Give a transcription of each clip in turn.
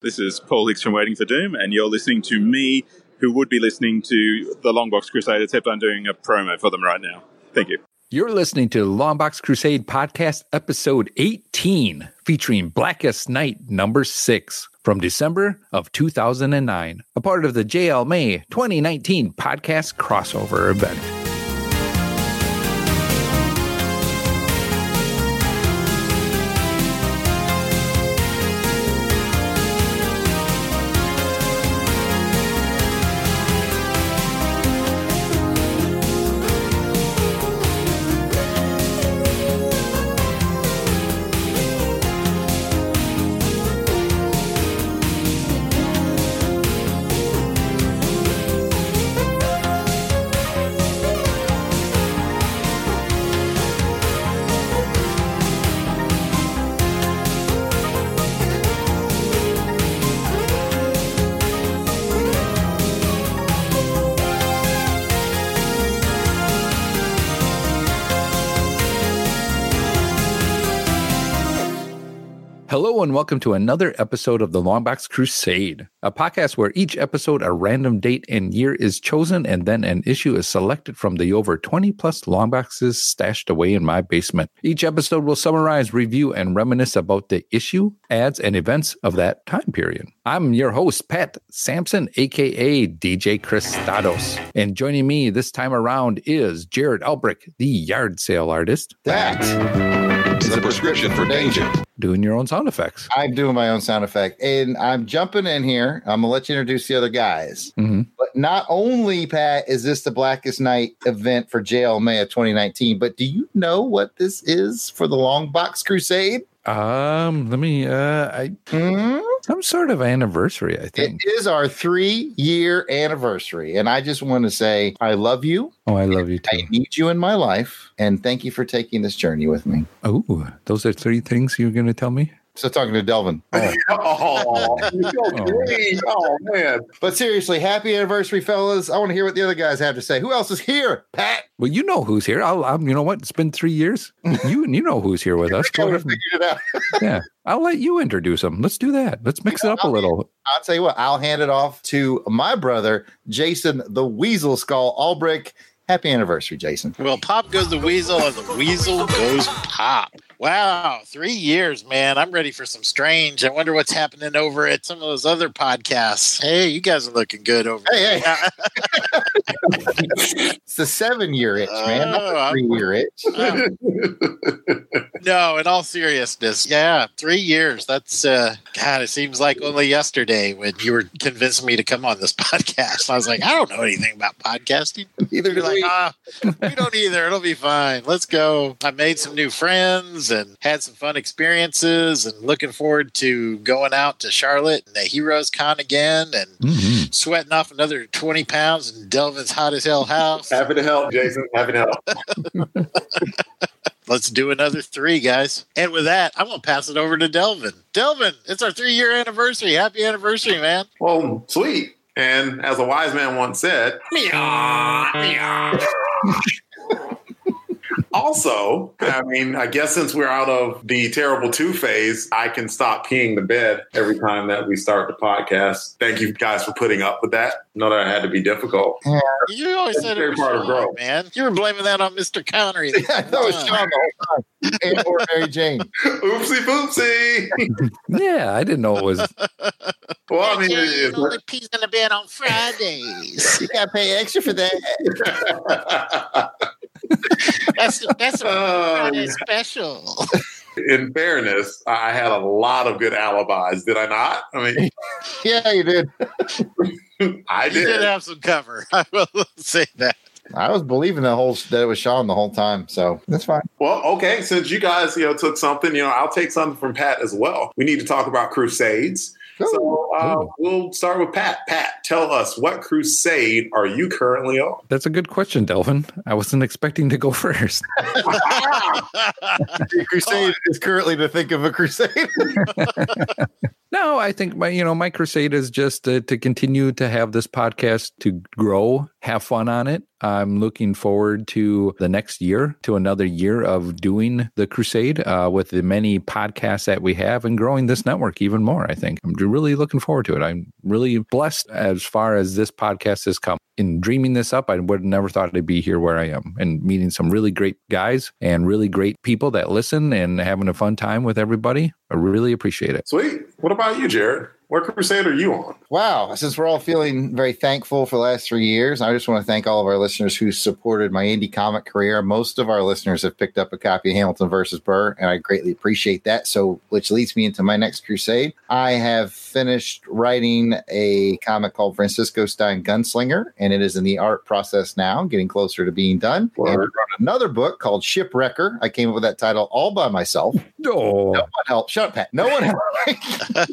This is Paul Hicks from Waiting for Doom, and you're listening to me, who would be listening to the Longbox Crusade, except I'm doing a promo for them right now. Thank you. You're listening to the Longbox Crusade Podcast, episode 18, featuring Blackest Night number six from December of 2009, a part of the JL May 2019 podcast crossover event. Welcome to another episode of the Longbox Crusade, a podcast where each episode a random date and year is chosen and then an issue is selected from the over 20 plus longboxes stashed away in my basement. Each episode will summarize, review, and reminisce about the issue, ads, and events of that time period. I'm your host, Pat Sampson, aka DJ Christados. And joining me this time around is Jared Albrick, the yard sale artist. That is a prescription for danger. Doing your own sound effects. I'm doing my own sound effect, and I'm jumping in here. I'm gonna let you introduce the other guys. Mhm. Not only, Pat, is this the Blackest Night event for JL May of 2019, but do you know what this is for the Long Box Crusade? Um, let me, uh, I, Hmm? some sort of anniversary, I think. it is our three year anniversary, and I just want to say I love you. Oh, I love you I need you in my life, and thank you for taking this journey with me. Oh, those are three things you're going to tell me? So talking to Delvin. Oh, oh you're so. Oh man. But seriously, happy anniversary, fellas. I want to hear what the other guys have to say. Who else is here? Pat. Well, you know who's here. I'll, I'm, you know what? It's been three years. You, and you know who's here with us. I Go ahead. figured it out. Yeah, I'll let you introduce them. Let's do that. Let's mix it up a little. I'll tell you what, I'll hand it off to my brother, Jason the Weasel Skull Albrick. Happy anniversary, Jason. Well, pop goes the weasel, and the weasel goes pop. Wow, three years, man. I'm ready for some strange. I wonder what's happening over at some of those other podcasts. Hey, you guys are looking good over Hey, there. It's the seven year itch, man, not Oh, the I'm- three year itch. no, in all seriousness, yeah, three years. That's uh, God. It seems like only yesterday when you were convincing me to come on this podcast. I was like, I don't know anything about podcasting. Either do You're like, we. ah, we don't either. It'll be fine. Let's go. I made some new friends and had some fun experiences and looking forward to going out to Charlotte and the Heroes Con again and Mhm. sweating off another 20 pounds in Delvin's hot as hell house. Happy to help, Jason. Happy to help. Let's do another three, guys. And with that, I'm going to pass it over to Delvin. Delvin, it's our three year anniversary. Happy anniversary, man. Well, sweet. And as a wise man once said, meow, meow. also, I mean, I guess since we're out of the terrible two phase, I can stop peeing the bed every time that we start the podcast. Thank you guys for putting up with that. Know that it had to be difficult. You always That's said it was part of growth. man. You were blaming that on Mr. Connery. the I know whole it's time. Sean the whole time. And or Mary Jane. Oopsie poopsie. Yeah, I didn't know it was. well, I mean, Jerry it's, only pees in the bed on Fridays. You gotta pay extra for that. That's that's a Oh, special. in fairness, I had a lot of good alibis, did I not? I mean, Yeah, you did. I You did did. have some cover. I will say that. I was believing the whole that it was Sean the whole time, so that's fine. Well, okay, since you guys, you know, took something, you know, I'll take something from Pat as well. We need to talk about crusades. So uh, Ooh. we'll start with Pat. Pat, tell us what crusade are you currently on? That's a good question, Delvin. I wasn't expecting to go first. Crusade is currently to think of a crusade. No, I think my you know my crusade is just to, to continue to have this podcast to grow, have fun on it. I'm looking forward to the next year, to another year of doing the crusade uh, with the many podcasts that we have and growing this network even more. I think I'm really looking forward to it. I'm really blessed as far as this podcast has come. In dreaming this up, I would have never thought I'd be here where I am and meeting some really great guys and really great people that listen and having a fun time with everybody. I really appreciate it. Sweet. What about you, Jared? What crusade are you on? Wow. Since we're all feeling very thankful for the last three years, I just want to thank all of our listeners who supported my indie comic career. Most of our listeners have picked up a copy of Hamilton versus Burr, and I greatly appreciate that. So, which leads me into my next crusade. I have finished writing a comic called Francisco Stein Gunslinger, and it is in the art process now, getting closer to being done. And I wrote another book called Shipwrecker. I came up with that title all by myself. Oh, No one helped. Shut up, Pat. No one helped.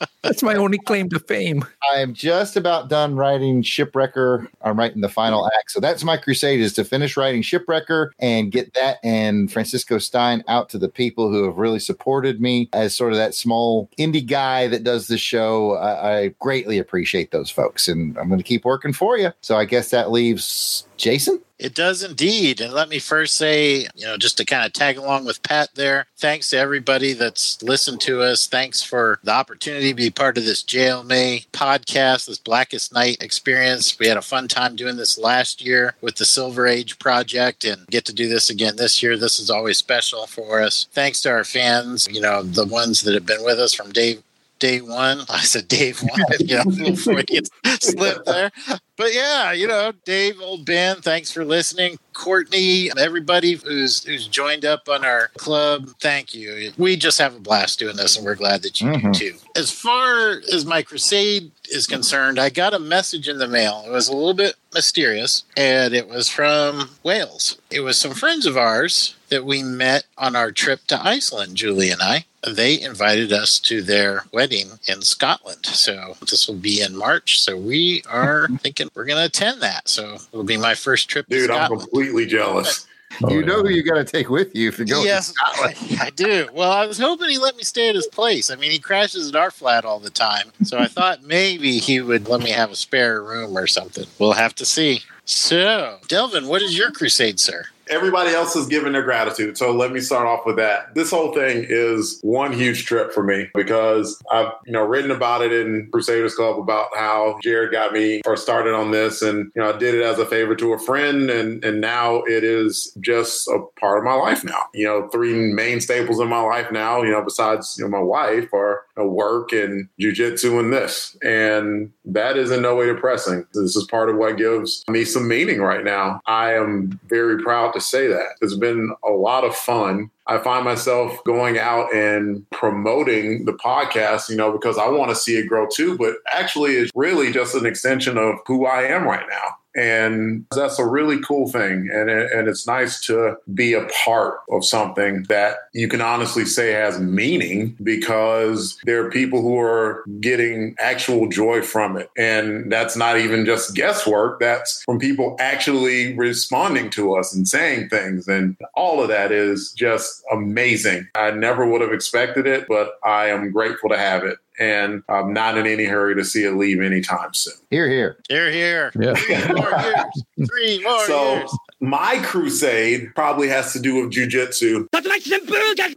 that's my only claim to fame. I'm just about done writing Shipwrecker. I'm writing the final act. So that's my crusade is to finish writing Shipwrecker and get that and Francisco Stein out to the people who have really supported me as sort of that small indie guy that does the show. I, I greatly appreciate those folks and I'm going to keep working for you. So I guess that leaves Jason. It does indeed. And let me first say, you know, just to kind of tag along with Pat there, thanks to everybody that's listened to us. Thanks for the opportunity to be part of this JLMay podcast, this Blackest Night experience. We had a fun time doing this last year with the Silver Age Project and get to do this again this year. This is always special for us. Thanks to our fans, you know, the ones that have been with us from day day one. I said Dave one, you know, before he gets there. But yeah, you know, Dave, old Ben, thanks for listening. Courtney, everybody who's who's joined up on our club, thank you. We just have a blast doing this, and we're glad that you Mhm. do too. As far as my crusade is concerned, I got a message in the mail. It was a little bit mysterious, and it was from Wales. It was some friends of ours that we met on our trip to Iceland, Julie and I they invited us to their wedding in Scotland. So this will be in March. So we are thinking we're going to attend that. So it'll be my first trip Dude, to I'm completely jealous. Oh, you know who you got to take with you if you go. to yes, Scotland. I do. Well, I was hoping he let me stay at his place. I mean, he crashes at our flat all the time. So I thought maybe he would let me have a spare room or something. We'll have to see. So, Delvin, what is your crusade, sir? Everybody else is giving their gratitude. So let me start off with that. This whole thing is one huge trip for me because I've, you know, written about it in Crusaders Club about how Jared got me or started on this and, you know, I did it as a favor to a friend and and now it is just a part of my life now. You know, three main staples in my life now, you know, besides, you know, my wife are you know, work and jujitsu and this. And that is in no way depressing. This is part of what gives me some meaning right now. I am very proud to say that. It's been a lot of fun. I find myself going out and promoting the podcast, you know, because I want to see it grow too, but actually it's really just an extension of who I am right now. And that's a really cool thing. And, and it's nice to be a part of something that you can honestly say has meaning because there are people who are getting actual joy from it. And that's not even just guesswork, that's from people actually responding to us and saying things. And all of that is just amazing. I never would have expected it, but I am grateful to have it. And I'm not in any hurry to see it leave anytime soon. Here, here. Here, here. Yeah. Three more years. Three more So years. My crusade probably has to do with jujitsu.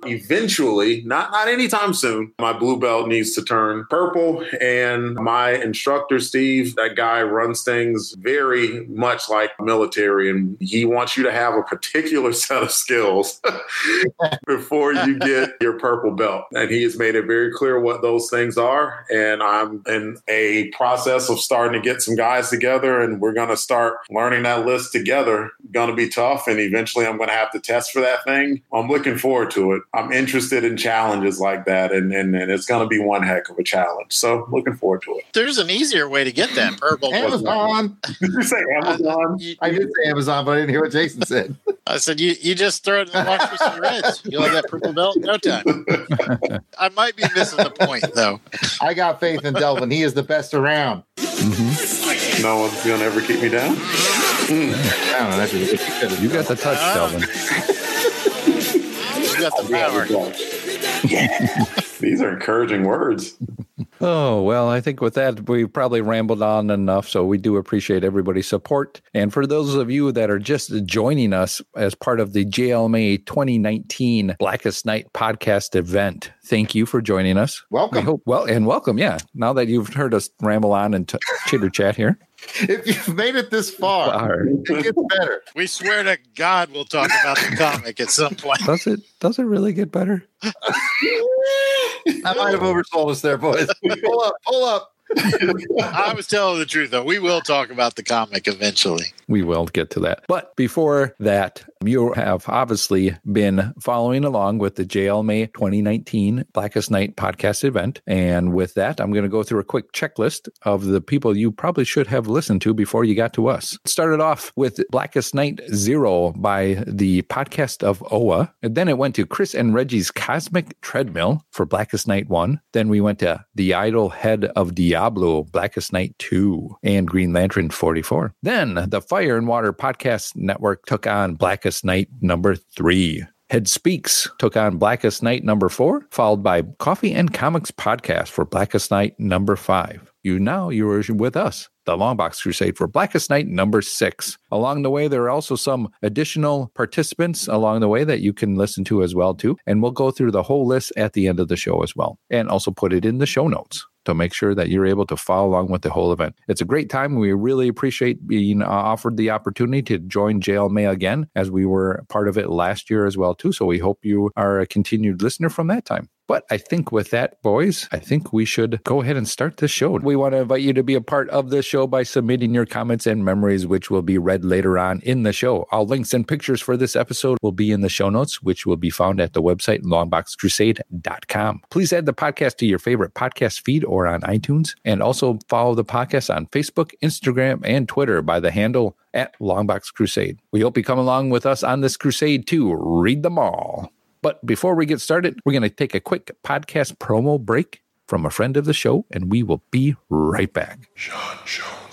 Eventually, not not anytime soon, my blue belt needs to turn purple. And my instructor, Steve, that guy runs things very much like military, and he wants you to have a particular set of skills before you get your purple belt. And he has made it very clear what those things are. And I'm in a process of starting to get some guys together, and we're going to start learning that list together. Going to be tough, and eventually I'm going to have to test for that thing. I'm looking forward to it. I'm interested in challenges like that, and, and, and it's going to be one heck of a challenge. So looking forward to it. There's an easier way to get that purple. Amazon. Did you say Amazon? You- I did say Amazon, but I didn't hear what Jason said. I said, you, you just throw it in the wash for some reds. You'll have that purple belt in no time. I might be missing the point, though. I got faith in Delvin. He is the best around. Mm-hmm. No one's going to ever keep me down. Mm-hmm. I know. That's really good. You got the touch. Oh. Delvin. You got the power. Yeah. These are encouraging words. Oh, well, I think with that, we've probably rambled on enough. So we do appreciate everybody's support. And for those of you that are just joining us as part of the JLMay 2019 Blackest Night podcast event, thank you for joining us. Welcome. We hope, well, and welcome. Yeah. Now that you've heard us ramble on and t- chitter chat here. If you've made it this far, Wow. it gets better. We swear to God we'll talk about the comic at some point. Does it, does it really get better? I might have oversold us there, boys. Pull up, pull up. I was telling the truth, though. We will talk about the comic eventually. We will get to that. But before that, you have obviously been following along with the JLMay 2019 Blackest Night podcast event. And with that, I'm going to go through a quick checklist of the people you probably should have listened to before you got to us. It started off with Blackest Night Zero by the podcast of OA. And then it went to Chris and Reggie's Cosmic Treadmill for Blackest Night 1. Then we went to The Idol Head of Diablou, Blackest Night 2, and Green Lantern 44. Then the Fire and Water Podcast Network took on Blackest Night number 3. Head Speaks took on Blackest Night number four, followed by Coffee and Comics Podcast for Blackest Night number five. You now you are with us, the Longbox Crusade for Blackest Night number six. Along the way, there are also some additional participants along the way that you can listen to as well too, and we'll go through the whole list at the end of the show as well, and also put it in the show notes to make sure that you're able to follow along with the whole event. It's a great time. We really appreciate being uh, offered the opportunity to join JLMay again, as we were part of it last year as well too. So we hope you are a continued listener from that time. But I think with that, boys, I think we should go ahead and start the show. We want to invite you to be a part of this show by submitting your comments and memories, which will be read later on in the show. All links and pictures for this episode will be in the show notes, which will be found at the website longboxcrusade.com. Please add the podcast to your favorite podcast feed or on iTunes, and also follow the podcast on Facebook, Instagram, and Twitter by the handle at Longbox Crusade. We hope you come along with us on this crusade to read them all. But before we get started, we're going to take a quick podcast promo break from a friend of the show, and we will be right back. Jones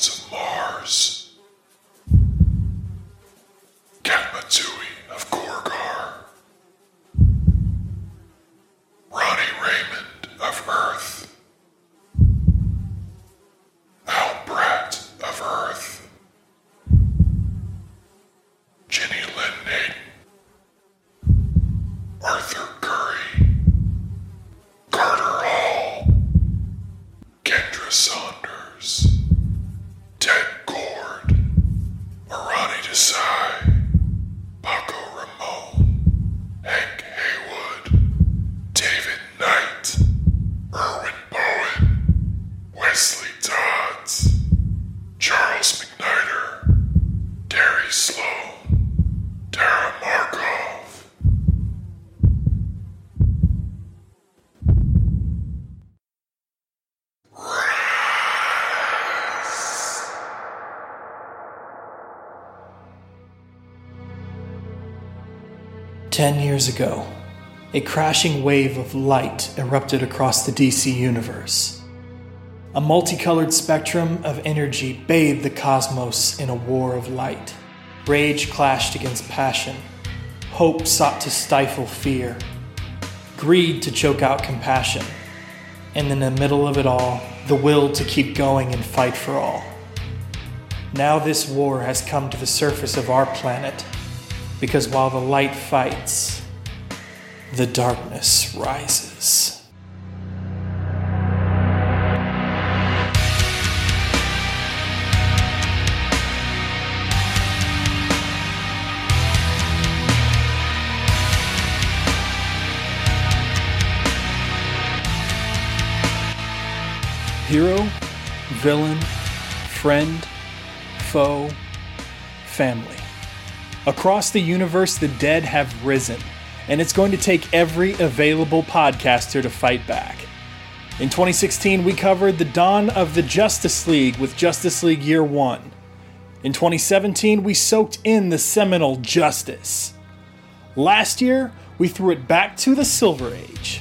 10 years ago, a crashing wave of light erupted across the DC universe. A multicolored spectrum of energy bathed the cosmos in a war of light. Rage clashed against passion. Hope sought to stifle fear. Greed to choke out compassion. And in the middle of it all, the will to keep going and fight for all. Now, this war has come to the surface of our planet because while the light fights, the darkness rises. Hero, villain, friend, foe, family. Across the universe, the dead have risen, and it's going to take every available podcaster to fight back. In 2016, we covered the dawn of the Justice League with Justice League Year 1. In 2017, we soaked in the seminal Justice. Last year, we threw it back to the Silver Age.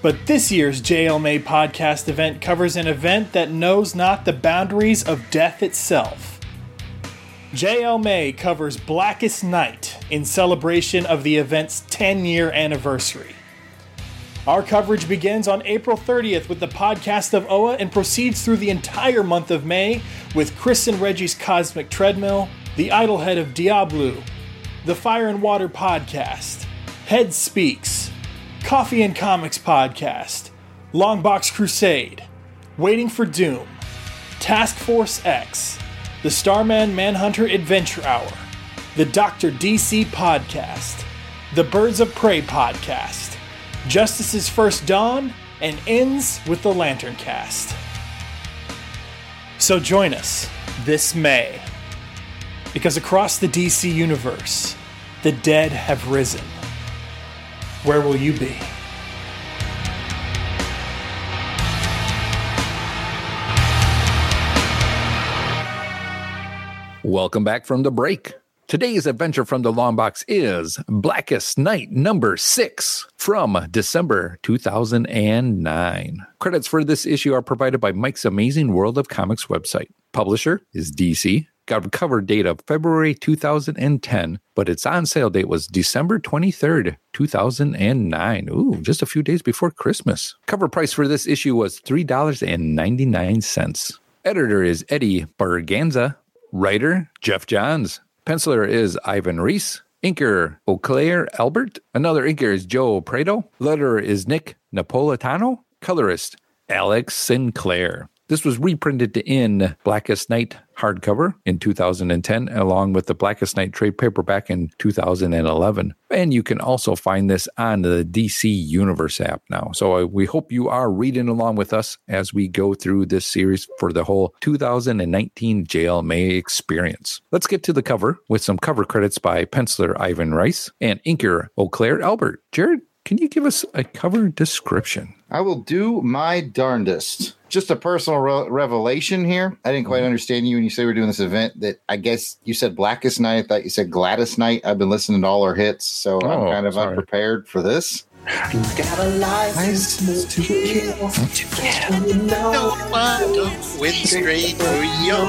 But this year's JLMay podcast event covers an event that knows not the boundaries of death itself. JL May covers Blackest Night in celebration of the event's 10 year anniversary. Our coverage begins on April 30th with the podcast of Oa and proceeds through the entire month of May with Chris and Reggie's Cosmic Treadmill, The Idol-Head of Diablou, the Fire and Water Podcast, Head Speaks, Coffee and Comics Podcast, Longbox Crusade, Waiting for Doom, Task Force X, the Starman Manhunter Adventure Hour, the Dr. DC Podcast, the Birds of Prey Podcast, Justice's First Dawn, and ends with the Lantern Cast. So join us this May, because across the DC universe, the dead have risen. Where will you be? Welcome back from the break. Today's adventure from the long box is Blackest Night number six from December 2009. Credits for this issue are provided by Mike's Amazing World of Comics website. Publisher is DC. Got cover date of February 2010, but its on sale date was December 23rd, 2009. Ooh, just a few days before Christmas. Cover price for this issue was $3.99. Editor is Eddie Berganza. Writer, Geoff Johns. Penciler is Ivan Reis. Inker, Oclair Albert. Another inker is Joe Prado. Letterer is Nick Napolitano. Colorist, Alex Sinclair. This was reprinted in Blackest Night hardcover in 2010, along with the Blackest Night trade paperback in 2011. And you can also find this on the DC Universe app now. So uh, we hope you are reading along with us as we go through this series for the whole 2019 JLMay experience. Let's get to the cover with some cover credits by penciler Ivan Reis and inker Oclair Albert. Jared, can you give us a cover description? I will do my darndest. Just a personal re- revelation here. I didn't quite mm-hmm. understand you when you say we're doing this event. That I guess you said Blackest Night. I thought you said Gladys Knight. I've been listening to all her hits, so Oh, I'm kind of sorry. unprepared for this. Got a license to kill. No one don't win straight for your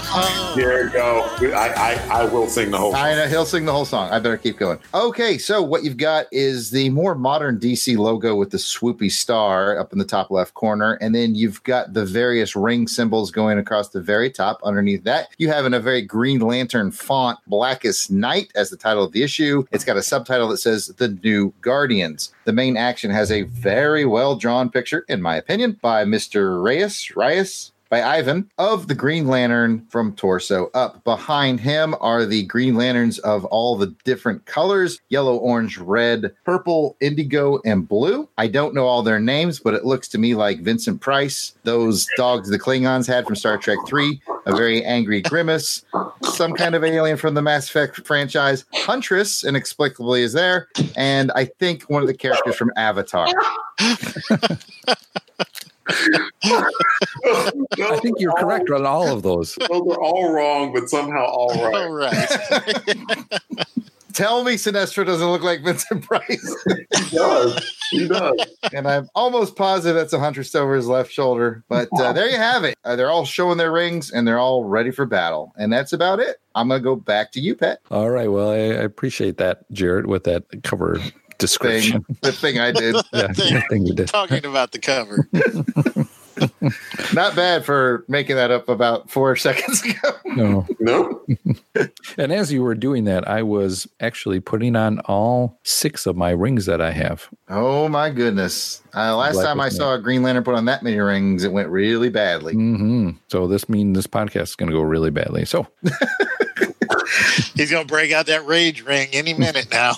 heart. There you go. I, I, I will sing the whole I know he'll sing the whole song. I better keep going. Okay, so what you've got is the more modern DC logo with the swoopy star up in the top left corner, and then you've got the various ring symbols going across the very top. Underneath that, you have in a very Green Lantern font, Blackest Night as the title of the issue. It's got a subtitle that says The New Guardians. The main action has a very well drawn picture, in my opinion, by Mr. Reyes. Reyes? By Ivan of the Green Lantern from torso up. Behind him are the Green Lanterns of all the different colors yellow, orange, red, purple, indigo, and blue. I don't know all their names, but it looks to me like Vincent Price, those dogs the Klingons had from Star Trek 3, a very angry grimace, some kind of alien from the Mass Effect franchise. Huntress, inexplicably, is there, and I think one of the characters from Avatar. I think you're correct on all of those. they're all wrong, but somehow all right. All right. Tell me Sinestro doesn't look like Vincent Price. He does. He does. and I'm almost positive that's a Huntress over his left shoulder. But uh, there you have it. Uh, they're all showing their rings and they're all ready for battle. And that's about it. I'm going to go back to you, Pat. All right. Well, I, I appreciate that, Jared, with that cover description. Thing, the thing I did. Yeah, the thing you did. Talking about the cover. Not bad for making that up about four seconds ago. No. No. And as you were doing that, I was actually putting on all six of my rings that I have. Oh my goodness. Uh, last Black time I was saw a Green Lantern put on that many rings, it went really badly. hmm So this means this podcast is going to go really badly. So He's going to break out that rage ring any minute now.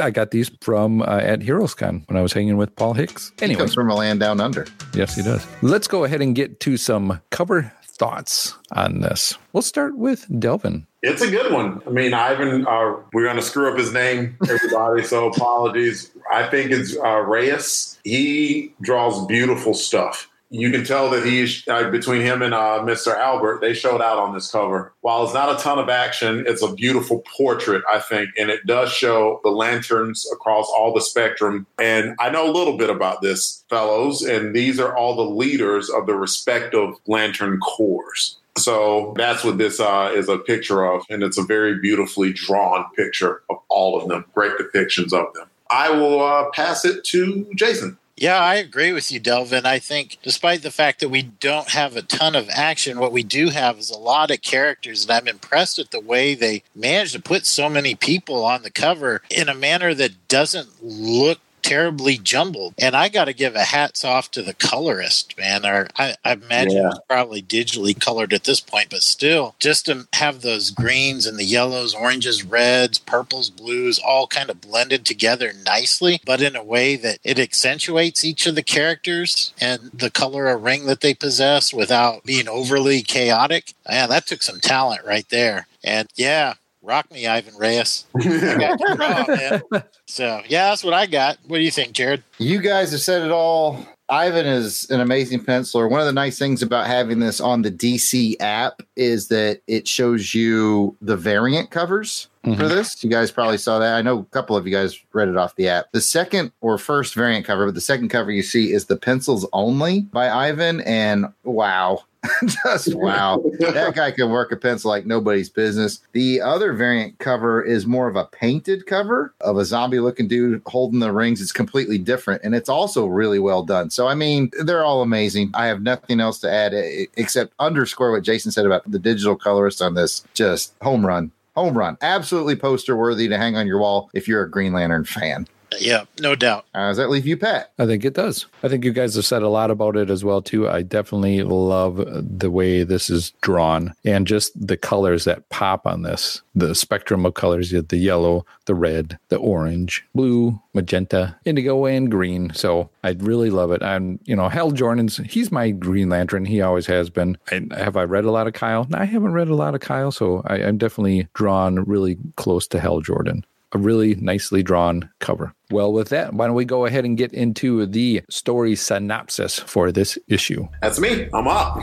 I got these from uh, at HeroesCon when I was hanging with Paul Hicks. He Anyway, comes from a land down under. yes, he does. Let's go ahead and get to some cover thoughts on this. We'll start with Delvin. It's a good one. I mean, Ivan, uh, we're going to screw up his name, everybody, so apologies. I think it's uh, Reyes. He draws beautiful stuff. You can tell that he's uh, between him and uh, Mr. Albert, they showed out on this cover. While it's not a ton of action, it's a beautiful portrait, I think, and it does show the lanterns across all the spectrum. And I know a little bit about this, fellows, and these are all the leaders of the respective lantern corps. So that's what this uh, is a picture of, and it's a very beautifully drawn picture of all of them. Great depictions of them. I will uh, pass it to Jason. Yeah, I agree with you, Delvin. I think despite the fact that we don't have a ton of action, what we do have is a lot of characters, and I'm impressed with the way they managed to put so many people on the cover in a manner that doesn't look terribly jumbled. And I got to give a hats off to the colorist, man. Or I, I imagine Yeah. it's probably digitally colored at this point, but still, just to have those greens and the yellows, oranges, reds, purples, blues, all kind of blended together nicely, but in a way that it accentuates each of the characters and the color of ring that they possess without being overly chaotic. Man, that took some talent right there. And yeah, rock me, Ivan Reyes. I got you raw, man. So yeah, that's what I got. What do you think, Jared? You guys have said it all. Ivan is an amazing penciler. One of the nice things about having this on the DC app is that it shows you the variant covers for mm-hmm. this. You guys probably saw that. I know a couple of you guys read it off the app. The second or first variant cover, but the second cover you see is the pencils only by Ivan. And wow, just wow. that guy can work a pencil like nobody's business. The other variant cover is more of a painted cover of a zombie looking dude holding the rings. It's completely different and it's also really well done. So, I mean, they're all amazing. I have nothing else to add except underscore what Jason said about the digital colorist on this. Just home run. Home run. Absolutely poster worthy to hang on your wall if you're a Green Lantern fan. Yeah, no doubt. Uh, does that leave you, Pat? I think it does. I think you guys have said a lot about it as well too. I definitely love the way this is drawn and just the colors that pop on this. The spectrum of colors, you have the yellow, the red, the orange, blue, magenta, indigo, and green. So I really love it. And you know, Hal Jordan's he's my Green Lantern. He always has been. I, have I read a lot of Kyle? No, I haven't read a lot of Kyle, so I, I'm definitely drawn really close to Hal Jordan a really nicely drawn cover. Well, with that, why don't we go ahead and get into the story synopsis for this issue? That's me. I'm up.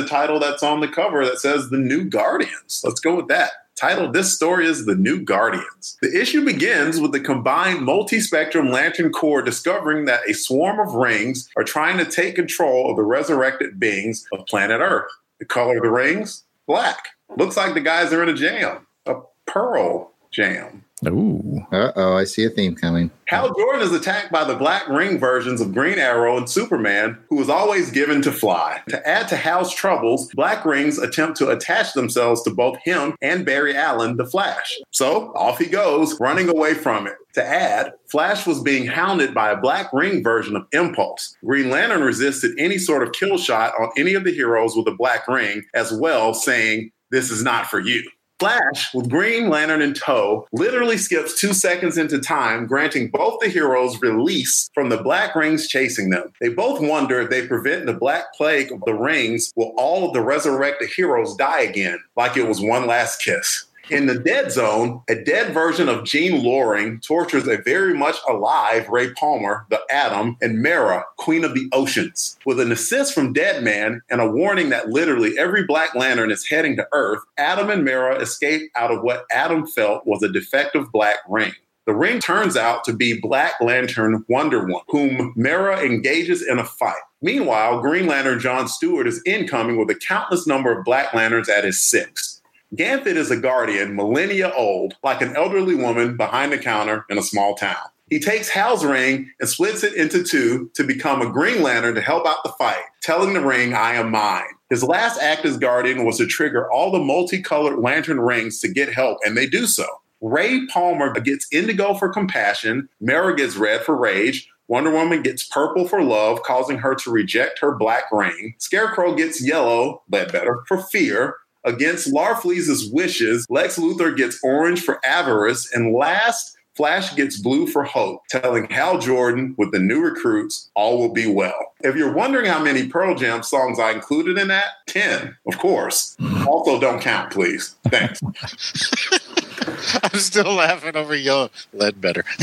The title that's on the cover that says The New Guardians. Let's go with that. Title This story is The New Guardians. The issue begins with the combined multi spectrum Lantern Corps discovering that a swarm of rings are trying to take control of the resurrected beings of planet Earth. The color of the rings? Black. Looks like the guys are in a jam, a pearl jam. Ooh. Uh oh, I see a theme coming. Hal Jordan is attacked by the Black Ring versions of Green Arrow and Superman, who was always given to fly. To add to Hal's troubles, Black Rings attempt to attach themselves to both him and Barry Allen, the Flash. So off he goes, running away from it. To add, Flash was being hounded by a Black Ring version of Impulse. Green Lantern resisted any sort of kill shot on any of the heroes with a Black Ring, as well, saying, This is not for you. Flash, with Green Lantern in tow, literally skips two seconds into time, granting both the heroes release from the Black Rings chasing them. They both wonder if they prevent the Black Plague of the Rings, will all of the resurrected heroes die again, like it was one last kiss. In the Dead Zone, a dead version of Jean Loring tortures a very much alive Ray Palmer, the Atom, and Mera, Queen of the Oceans. With an assist from Deadman and a warning that literally every Black Lantern is heading to Earth, Atom and Mera escape out of what Atom felt was a defective Black ring. The ring turns out to be Black Lantern Wonder Woman, whom Mera engages in a fight. Meanwhile, Green Lantern John Stewart is incoming with a countless number of Black Lanterns at his six. Ganthet is a guardian, millennia old, like an elderly woman behind the counter in a small town. He takes Hal's ring and splits it into two to become a Green Lantern to help out the fight, telling the ring, I am mine. His last act as guardian was to trigger all the multicolored lantern rings to get help, and they do so. Ray Palmer gets indigo for compassion, Mera gets red for rage, Wonder Woman gets purple for love, causing her to reject her black ring. Scarecrow gets yellow, Ledbetter, for fear. Against Larfleeze's wishes, Lex Luthor gets orange for avarice. And last, Flash gets blue for hope, telling Hal Jordan with the new recruits, all will be well. If you're wondering how many Pearl Jam songs I included in that, 10, of course. also, don't count, please. Thanks. I'm still laughing over your Ledbetter.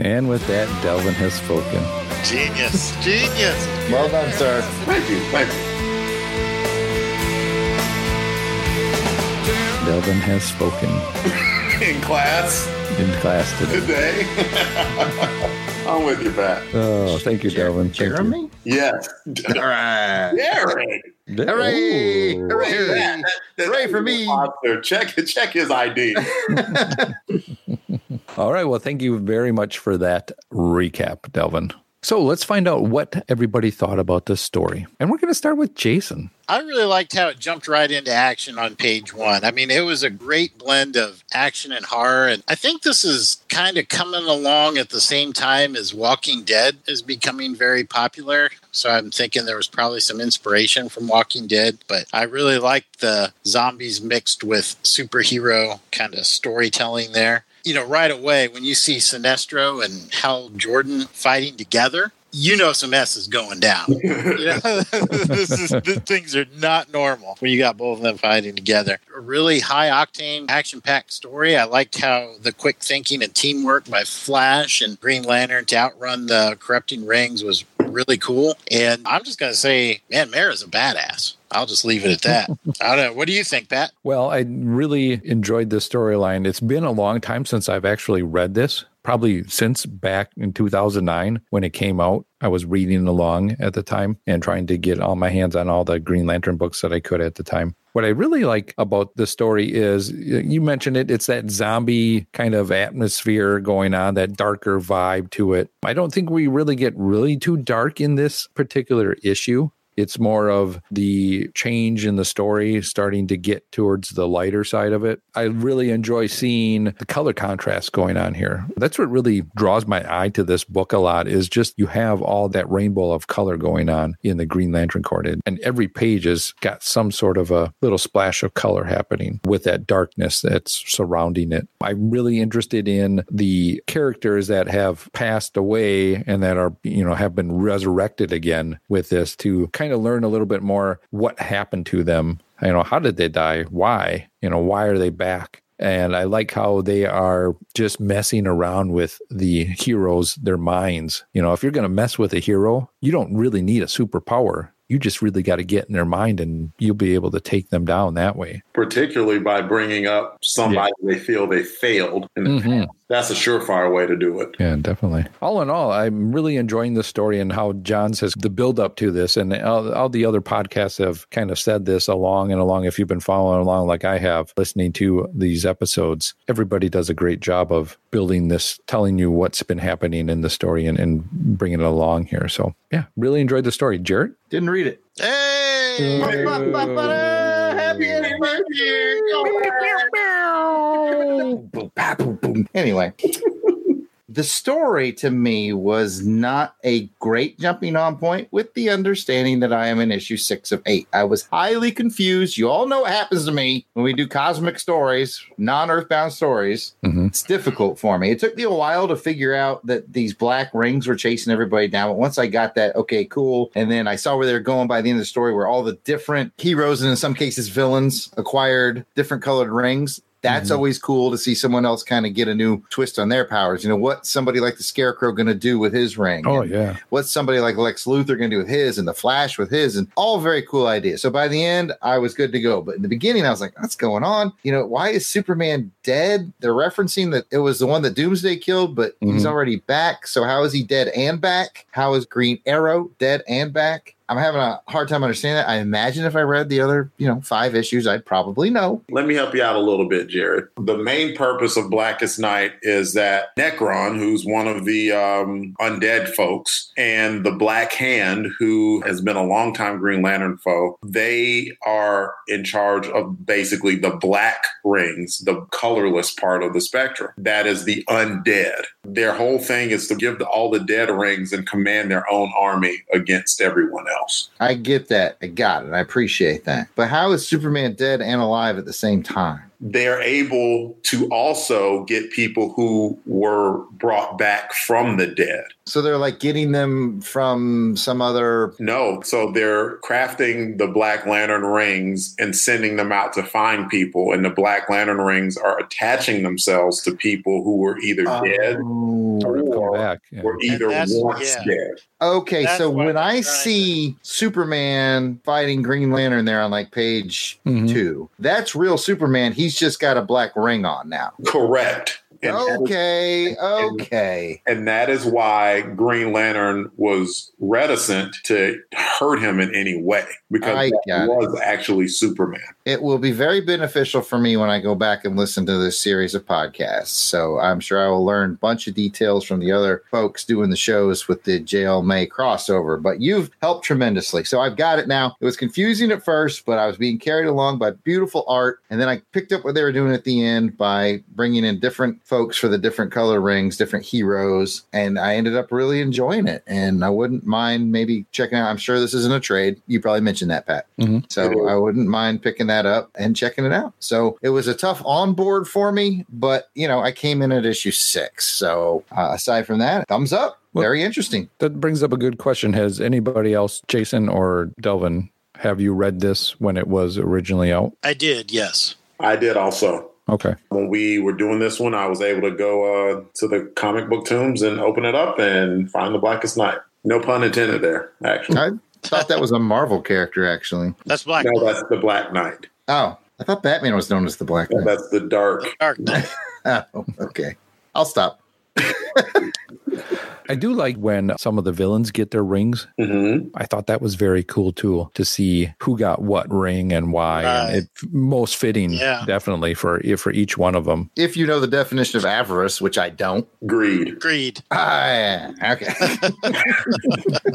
And with that, Delvin has spoken. Genius. Genius. Well done, sir. Thank you. Thank you. Delvin has spoken In class in class today. today. I'm with you, Pat. Oh, thank you, Delvin. Thank you. Jeremy? Yes. All right. Derek. Hooray! Ooh. Hooray! Hooray for me. Monster. Check check his ID. All right. Well, thank you very much for that recap, Delvin. So let's find out what everybody thought about this story. And we're going to start with Jason. I really liked how it jumped right into action on page one. I mean, it was a great blend of action and horror. And I think this is kind of coming along at the same time as Walking Dead is becoming very popular. So I'm thinking there was probably some inspiration from Walking Dead. But I really liked the zombies mixed with superhero kind of storytelling there. You know, right away, when you see Sinestro and Hal Jordan fighting together, you know some S is going down. You know, this is th- things are not normal when you got both of them fighting together. A really high octane, action packed story. I liked how the quick thinking and teamwork by Flash and Green Lantern to outrun the corrupting rings was really cool. And I'm just gonna say, man, Mera's a badass. I'll just leave it at that. I don't know. What do you think, Pat? Well, I really enjoyed this storyline. It's been a long time since I've actually read this, probably since back in 2009 when it came out. I was reading along at the time and trying to get all my hands on all the Green Lantern books that I could at the time. What I really like about the story is you mentioned it, it's that zombie kind of atmosphere going on, that darker vibe to it. I don't think we really get really too dark in this particular issue. It's more of the change in the story starting to get towards the lighter side of it. I really enjoy seeing the color contrast going on here. That's what really draws my eye to this book a lot is just you have all that rainbow of color going on in the Green Lantern Corps. And every page has got some sort of a little splash of color happening with that darkness that's surrounding it. I'm really interested in the characters that have passed away and that are, you know, have been resurrected again with this to kind of learn a little bit more what happened to them. You know, how did they die? Why? You know, why are they back? And I like how they are just messing around with the heroes, their minds. You know, if you're going to mess with a hero, you don't really need a superpower. You just really got to get in their mind and you'll be able to take them down that way. Particularly by bringing up somebody they feel they failed. in the Mhm. past. That's a surefire way to do it. Yeah, definitely. All in all, I'm really enjoying the story and how John says the build up to this, and all, all the other podcasts have kind of said this along and along. If you've been following along, like I have, listening to these episodes, everybody does a great job of building this, telling you what's been happening in the story and, and bringing it along here. So, yeah, really enjoyed the story. Jared? Didn't read it. Hey! Happy Boom, pa, boom, boom. Anyway, the story to me was not a great jumping on point with the understanding that I am in issue six of eight. I was highly confused. You all know what happens to me when we do cosmic stories, non earthbound stories. Mhm. It's difficult for me. It took me a while to figure out that these black rings were chasing everybody down. But once I got that, okay, cool. And then I saw where they were going by the end of the story, where all the different heroes and in some cases villains acquired different colored rings. That's always cool to see someone else kind of get a new twist on their powers. You know, what somebody like the Scarecrow going to do with his ring? Oh, yeah. what's somebody like Lex Luthor going to do with his and the Flash with his and all very cool ideas. So by the end, I was good to go. But in the beginning, I was like, what's going on? You know, why is Superman dead? They're referencing that it was the one that Doomsday killed, but he's Mhm. already back. So how is he dead and back? How is Green Arrow dead and back? I'm having a hard time understanding that. I imagine if I read the other, you know, five issues, I'd probably know. Let me help you out a little bit, Jared. The main purpose of Blackest Night is that Nekron, who's one of the um, undead folks, and the Black Hand, who has been a longtime Green Lantern foe, they are in charge of basically the black rings, the colorless part of the spectrum. That is the undead. Their whole thing is to give the, all the dead rings and command their own army against everyone else. I get that. I got it. I appreciate that. But how is Superman dead and alive at the same time? They're able to also get people who were brought back from the dead. So they're like getting them from some other. No, so they're crafting the Black Lantern rings and sending them out to find people, and the Black Lantern rings are attaching themselves to people who were either dead Oh. Or or, back. Yeah. or either once yeah. dead. Okay, That's so when I'm I trying to- see Superman fighting Green Lantern there on like page Mhm. two, that's real Superman. He's just got a black ring on now. Correct. And Okay, okay. And that is why Green Lantern was reticent to hurt him in any way because that got it. was actually Superman. It will be very beneficial for me when I go back and listen to this series of podcasts. So I'm sure I will learn a bunch of details from the other folks doing the shows with the JLMay crossover. But you've helped tremendously. So I've got it now. It was confusing at first, but I was being carried along by beautiful art. And then I picked up what they were doing at the end by bringing in different folks for the different color rings, different heroes. And I ended up really enjoying it. And I wouldn't mind maybe checking out. I'm sure this isn't a trade. You probably mentioned that, Pat. Mm-hmm. So I wouldn't mind picking that up and checking it out. So it was a tough onboard for me, but you know, I came in at issue six. So uh, aside from that, thumbs up. Well- Very interesting. That brings up a good question. Has anybody else, Jason or Delvin, have you read this when it was originally out? I did, yes. I did also. Okay. When we were doing this one, I was able to go uh, to the comic book tombs and open it up and find the Blackest Night. No pun intended there, actually. I thought that was a Marvel character, actually. That's Black No, that's the Black Knight. Oh, I thought Batman was known as the Black Knight. That's the dark. Dark Knight. Oh, okay. I'll stop. I do like when some of the villains get their rings. hmm I thought that was very cool too to see who got what ring and why. Right. And it most fitting, Yeah. definitely for for each one of them. If you know the definition of avarice, which I don't. Greed. Greed. Ah, yeah. okay.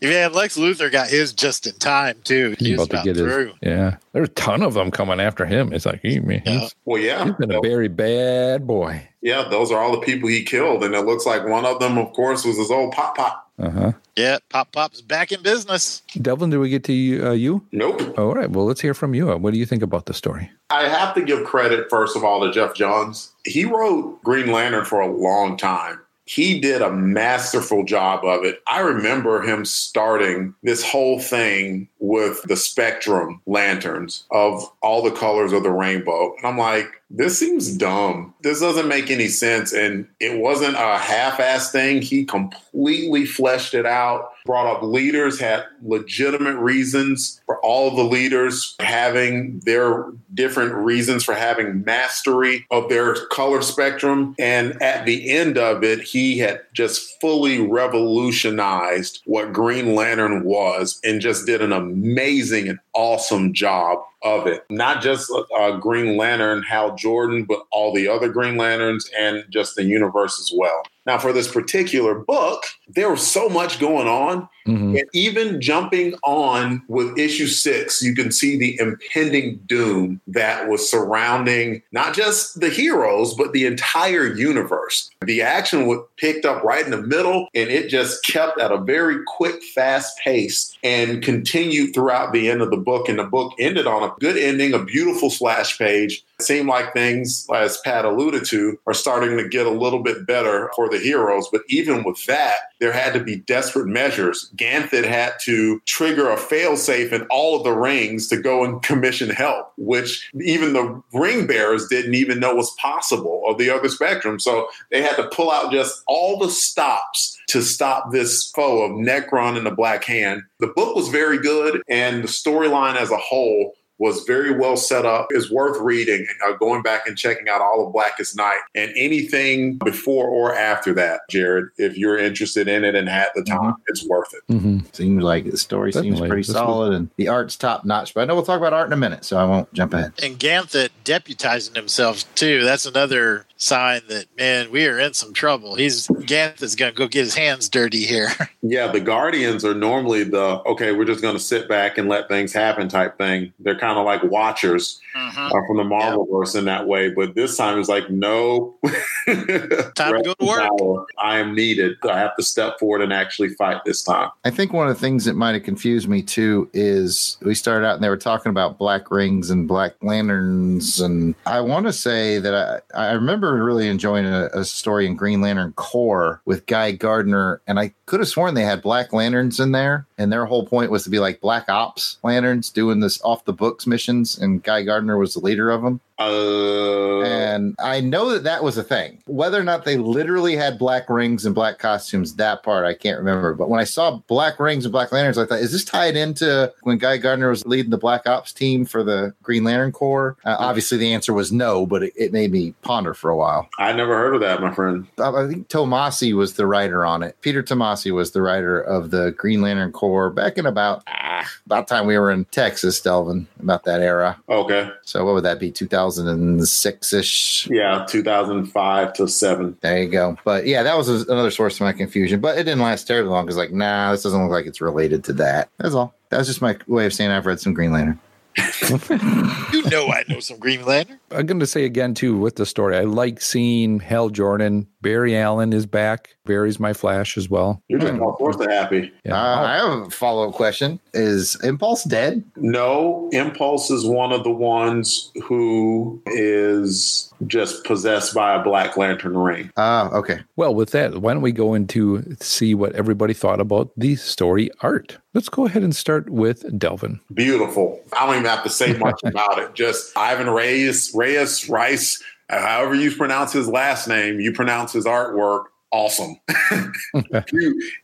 Yeah, Lex Luthor got his just in time too. He He's was about about to get through. his. Yeah, there's a ton of them coming after him. It's like he, man, Yeah. Well, yeah. he's been a very bad boy. Yeah, those are all the people he killed. And it looks like one of them, of course, was his old Pop Pop. Uh huh. Yeah, Pop Pop's back in business. Devlin, did we get to you? Uh, you? Nope. All right. Well, let's hear from you. What do you think about the story? I have to give credit, first of all, to Geoff Johns. He wrote Green Lantern for a long time. He did a masterful job of it. I remember him starting this whole thing with the spectrum lanterns of all the colors of the rainbow. And I'm like, this seems dumb. This doesn't make any sense. And it wasn't a half ass thing. He completely fleshed it out, brought up leaders, had legitimate reasons for all the leaders having their different reasons for having mastery of their color spectrum. And at the end of it, he had just fully revolutionized what Green Lantern was and just did an amazing and awesome job of it. Not just uh, Green Lantern, Hal Jordan, but all the other Green Lanterns and just the universe as well. Now, for this particular book, there was so much going on. Mhm. And even jumping on with issue six, you can see the impending doom that was surrounding not just the heroes, but the entire universe. The action was picked up right in the middle, and it just kept at a very quick, fast pace and continued throughout the end of the book. And the book ended on a good ending, a beautiful splash page. It seemed like things, as Pat alluded to, are starting to get a little bit better for the heroes. But even with that, there had to be desperate measures. Ganthet had to trigger a failsafe in all of the rings to go and commission help, which even the ring bearers didn't even know was possible of the other spectrum. So they had to pull out just all the stops to stop this foe of Nekron and the Black Hand. The book was very good, and the storyline as a whole was very well set up. Is worth reading. Uh, going back and checking out all of Blackest Night and anything before or after that, Jared. If you're interested in it and had the time, it's worth it. Mm-hmm. Seems like the story seems pretty This solid and the art's top notch. But I know we'll talk about art in a minute, so I won't jump ahead. And Ganthet deputizing himself too. That's another sign that man, we are in some trouble. He's Ganthet's gonna go get his hands dirty here. Yeah, the Guardians are normally the okay, we're just going to sit back and let things happen type thing. They're kind of like watchers Mhm. uh, from the Marvel verse in that way. But this time it's like, no. Time to go to work. I am needed. I have to step forward and actually fight this time. I think one of the things that might have confused me too is we started out and they were talking about black rings and black lanterns. And I want to say that I, I remember really enjoying a, a story in Green Lantern Corps with Guy Gardner. And I could have sworn they had black lanterns in there. And their whole point was to be like black ops lanterns doing this off the books missions. And Guy Gardner was the leader of them. Uh, And I know that that was a thing. Whether or not they literally had black rings and black costumes, that part I can't remember. But when I saw black rings and black lanterns, I thought, is this tied into when Guy Gardner was leading the Black Ops team for the Green Lantern Corps? Uh, obviously, the answer was no, but it, it made me ponder for a while. I never heard of that, my friend. I think Tomasi was the writer on it. Peter Tomasi was the writer of the Green Lantern Corps back in about ah, about time we were in Texas, Delvin, about that era. Okay. So what would that be? 2006 ish. Yeah, 2005 to 7. There you go. But yeah, that was another source of my confusion. But it didn't last terribly long because, like, nah, this doesn't look like it's related to that. That's all. That was just my way of saying I've read some Green Lantern. You know I know some Green Lantern. I'm going to say again too with the story. I like seeing Hal Jordan. Barry Allen is back. Barry's my Flash as well. You're just all sorts of happy. Yeah. Uh, I have a follow up question: Is Impulse dead? No, Impulse is one of the ones who is just possessed by a Black Lantern ring. Ah, okay. Well, with that, why don't we go into see what everybody thought about the story art? Let's go ahead and start with Delvin. Beautiful. I don't even have to say much about it. Just Ivan Reyes, Reyes Rice, uh, however you pronounce his last name, you pronounce his artwork. Awesome.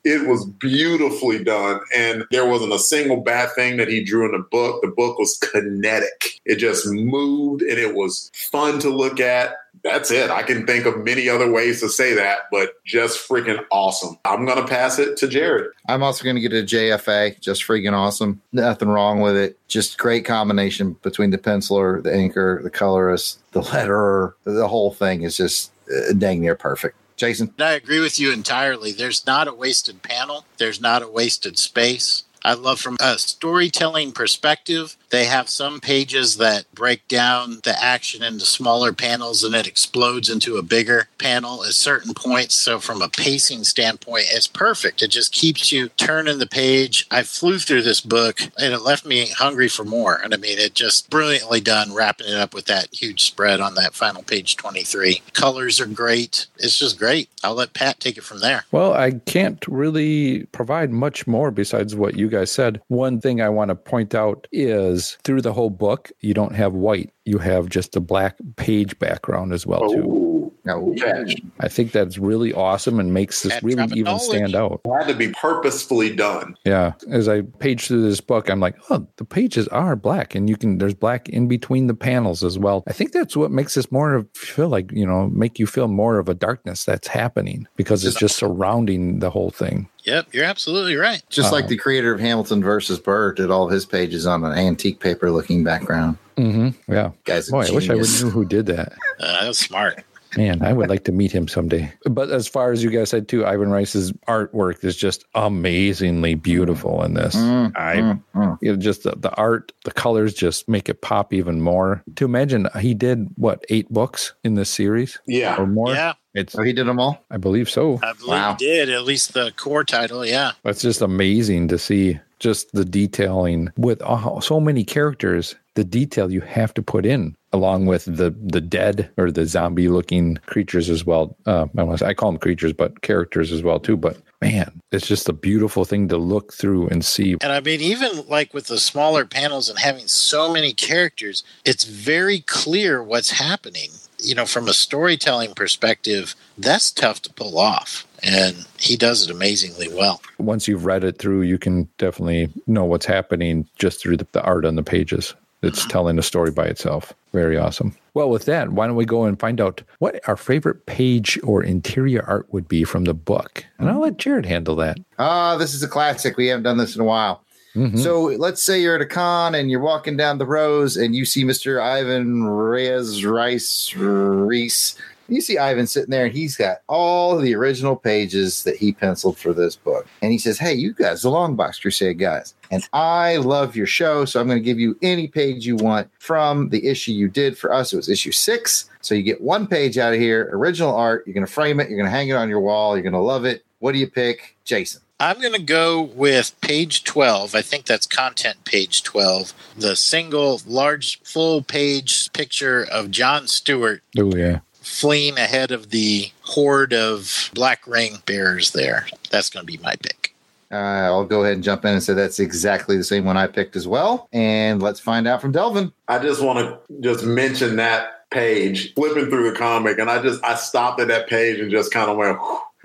it was beautifully done. And there wasn't a single bad thing that he drew in the book. The book was kinetic. It just moved and it was fun to look at. That's it. I can think of many other ways to say that, but just freaking awesome. I'm going to pass it to Jared. I'm also going to get a JFA. Just freaking awesome. Nothing wrong with it. Just great combination between the penciler, the inker, the colorist, the letterer. The whole thing is just uh, dang near perfect. Jason. I agree with you entirely. There's not a wasted panel. There's not a wasted space. I love from a storytelling perspective, they have some pages that break down the action into smaller panels and it explodes into a bigger panel at certain points. So, from a pacing standpoint, it's perfect. It just keeps you turning the page. I flew through this book and it left me hungry for more. And I mean, it just brilliantly done, wrapping it up with that huge spread on that final page 23. Colors are great. It's just great. I'll let Pat take it from there. Well, I can't really provide much more besides what you guys said. One thing I want to point out is through the whole book, you don't have white. You have just a black page background as well, too. Ooh, No. I think that's really awesome and makes this That really even knowledge. stand out. It had to be purposefully done. Yeah. As I page through this book, I'm like, oh, the pages are black and you can, there's black in between the panels as well. I think that's what makes this more of, feel like, you know, make you feel more of a darkness that's happening because it's just surrounding the whole thing. Yep, you're absolutely right. Just like Uh-oh. the creator of Hamilton versus Burr did all of his pages on an antique paper looking background. Mm-hmm. Yeah. Guys, Boy, I wish I would genius. knew who did that. Uh, that was smart. Man, I would like to meet him someday. But as far as you guys said too, Ivan Rice's artwork is just amazingly beautiful in this. Mm, I mm, mm. you know, just the, the art, the colors just make it pop even more. To imagine he did what eight books in this series Yeah. or more. Yeah, It's Oh, he did them all. I believe so. I believe Wow. he did. At least the core title. Yeah. It's just amazing to see just the detailing with uh, so many characters. The detail you have to put in, along with the the dead or the zombie looking creatures as well. Uh, I, say, I call them creatures, but characters as well too. But man, it's just a beautiful thing to look through and see. And I mean, even like with the smaller panels and having so many characters, it's very clear what's happening. You know, from a storytelling perspective, that's tough to pull off. And he does it amazingly well. Once you've read it through, you can definitely know what's happening just through the, the art on the pages. It's telling a story by itself. Very awesome. Well, with that, why don't we go and find out what our favorite page or interior art would be from the book? And I'll let Jared handle that. Ah, this is a classic. We haven't done this in a while. Mhm. So let's say you're at a con and you're walking down the rows and you see Mr. Ivan Reyes Rice Reese. You see Ivan sitting there and he's got all the original pages that he penciled for this book. And he says, Hey, you guys, the Longbox Crusade guys, and I love your show. So I'm going to give you any page you want from the issue you did for us. It was issue six. So you get one page out of here, original art. You're going to frame it, you're going to hang it on your wall, you're going to love it. What do you pick? Jason. I'm going to go with page 12. I think that's content page 12. The single large full page picture of John Stewart Oh, yeah. Fleeing ahead of the horde of black ring bears there. That's going to be my pick. Uh, I'll go ahead and jump in and say that's exactly the same one I picked as well. And let's find out from Delvin. I just want to just mention that page, flipping through the comic, and I just I stopped at that page and just kind of went,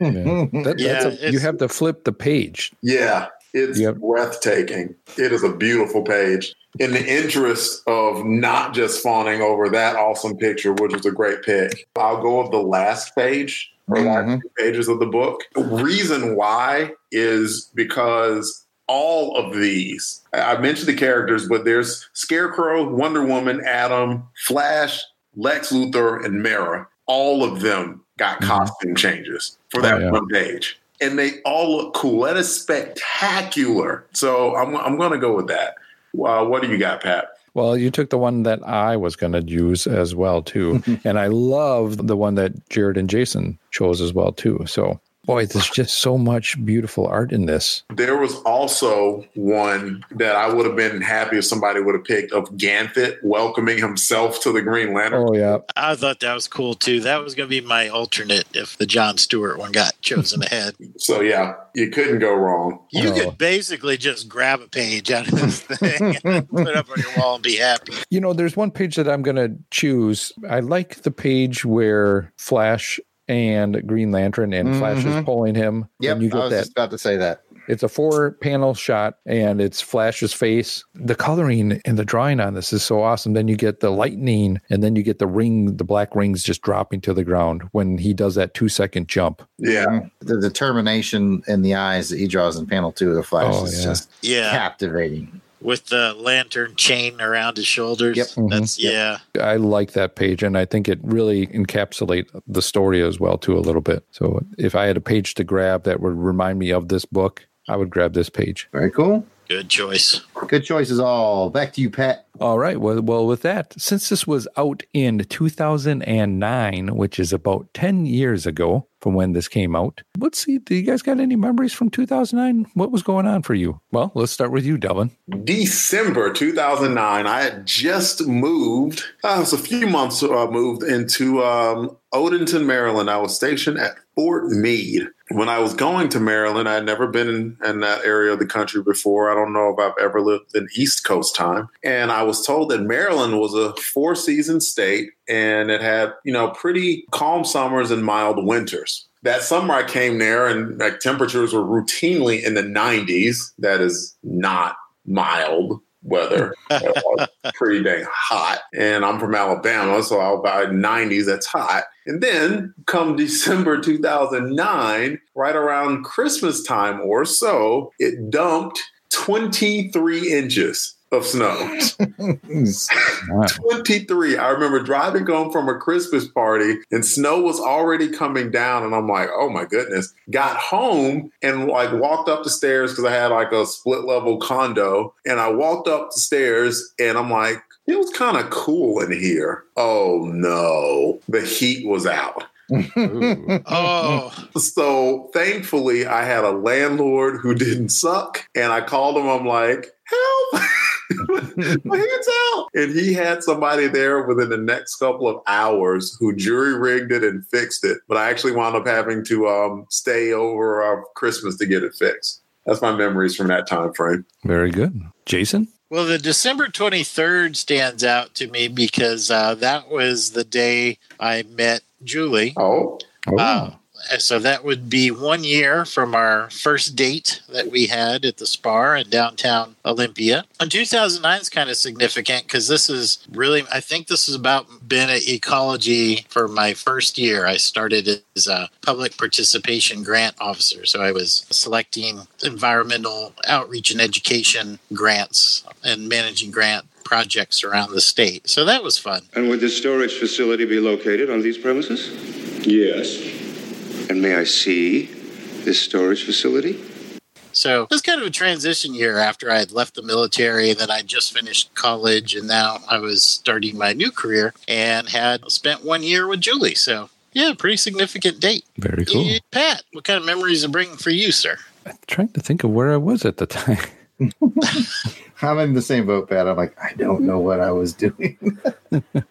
Yeah. That- Yeah, that's a, you have to flip the page. yeah, it's Yep. breathtaking. It is a beautiful page. In the interest of not just fawning over that awesome picture, which was a great pick, I'll go with the last page or last Mhm. two pages of the book. The Reason why is because all of these, I mentioned the characters, but there's Scarecrow, Wonder Woman, Atom, Flash, Lex Luthor, and Mera. All of them got Mhm. costume changes for that Oh, yeah. one page. And they all look cool. That is spectacular. So I'm, I'm going to go with that. Uh, what do you got, Pat? Well, you took the one that I was going to use as well too, and I love the one that Jared and Jason chose as well too. So, boy, there's just so much beautiful art in this. There was also one that I would have been happy if somebody would have picked of Ganthet welcoming himself to the Green Lantern. Oh yeah, I thought that was cool too. That was going to be my alternate if the John Stewart one got chosen ahead. So yeah, you couldn't go wrong. You Oh. could basically just grab a page out of this thing and put it up on your wall and be happy. you know, there's one page that I'm going to choose. I like the page where Flash and Green Lantern and Flash is Mhm. pulling him. Yep, and you I was that just about to say that. It's a four panel shot and it's Flash's face. The coloring and the drawing on this is so awesome. Then you get the lightning and then you get the ring, the black rings just dropping to the ground when he does that two second jump. Yeah, The determination in the eyes that he draws in panel two of the Flash Oh, is yeah. just Yeah, captivating. With the lantern chain around his shoulders. Yep. Mm-hmm. That's yeah. I like that page and I think it really encapsulate the story as well too a little bit. So if I had a page to grab that would remind me of this book, I would grab this page. Very cool. Good choice. Good choices all. Back to you, Pat. All right. Well, well, with that, since this was out in 2009, which is about 10 years ago from when this came out, let's see. Do you guys got any memories from 2009? What was going on for you? Well, let's start with you, Delvin. December 2009, I had just moved. Uh, it was a few months uh, moved into um, Odenton, Maryland. I was stationed at Fort Meade. When I was going to Maryland, I had never been in, in that area of the country before. I don't know if I've ever lived in East Coast time. And I was told that Maryland was a four season state and it had, you know, pretty calm summers and mild winters. That summer I came there and like temperatures were routinely in the 90s. That is not mild weather. It was pretty dang hot. And I'm from Alabama, so I'll about 90s, that's hot. And then come December 2009, right around Christmas time or so, it dumped 23 inches of snow. 23. I remember driving home from a Christmas party and snow was already coming down. And I'm like, oh my goodness. Got home and like walked up the stairs because I had like a split level condo. And I walked up the stairs and I'm like, it was kind of cool in here. Oh no, the heat was out. Oh, So thankfully, I had a landlord who didn't suck, and I called him. I'm like, "Help! My hands out!" And he had somebody there within the next couple of hours who jury rigged it and fixed it. But I actually wound up having to um, stay over uh, Christmas to get it fixed. That's my memories from that time frame. Very good. Jason? well, the December 23rd stands out to me because uh, that was the day I met Julie. Oh, Oh, Uh, Uh, So that would be one year from our first date that we had at the Spar in downtown Olympia. And 2009 is kind of significant because this is really, I think this is about been at ecology for my first year. I started as a public participation grant officer. So I was selecting environmental outreach and education grants and managing grant projects around the state. So that was fun. And would the storage facility be located on these premises? Yes. And may I see this storage facility? So it was kind of a transition year after I had left the military. that I just finished college, and now I was starting my new career and had spent one year with Julie. So yeah, pretty significant date. Very cool. Pat, what kind of memories are bringing for you, sir? I'm trying to think of where I was at the time. I'm in the same boat, Pat. I'm like, I don't know what I was doing.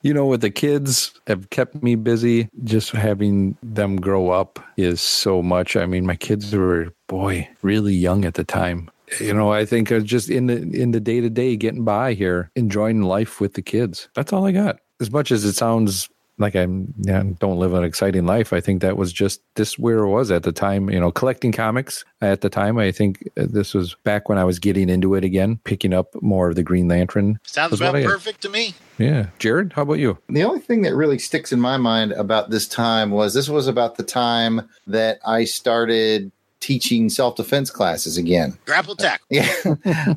You know, what? the kids have kept me busy. Just having them grow up is so much. I mean, my kids were boy really young at the time. You know, I think just in the in the day to day, getting by here, enjoying life with the kids. That's all I got. As much as it sounds like I'm yeah, don't live an exciting life, I think that was just this where it was at the time. You know, collecting comics at the time. I think uh, this was back when I was getting into it again, picking up more of the Green Lantern. Sounds about perfect to me. Yeah, Jared, how about you? the only thing that really sticks in my mind about this time was this was about the time that I started teaching self defense classes again. Grapple tackle. Yeah.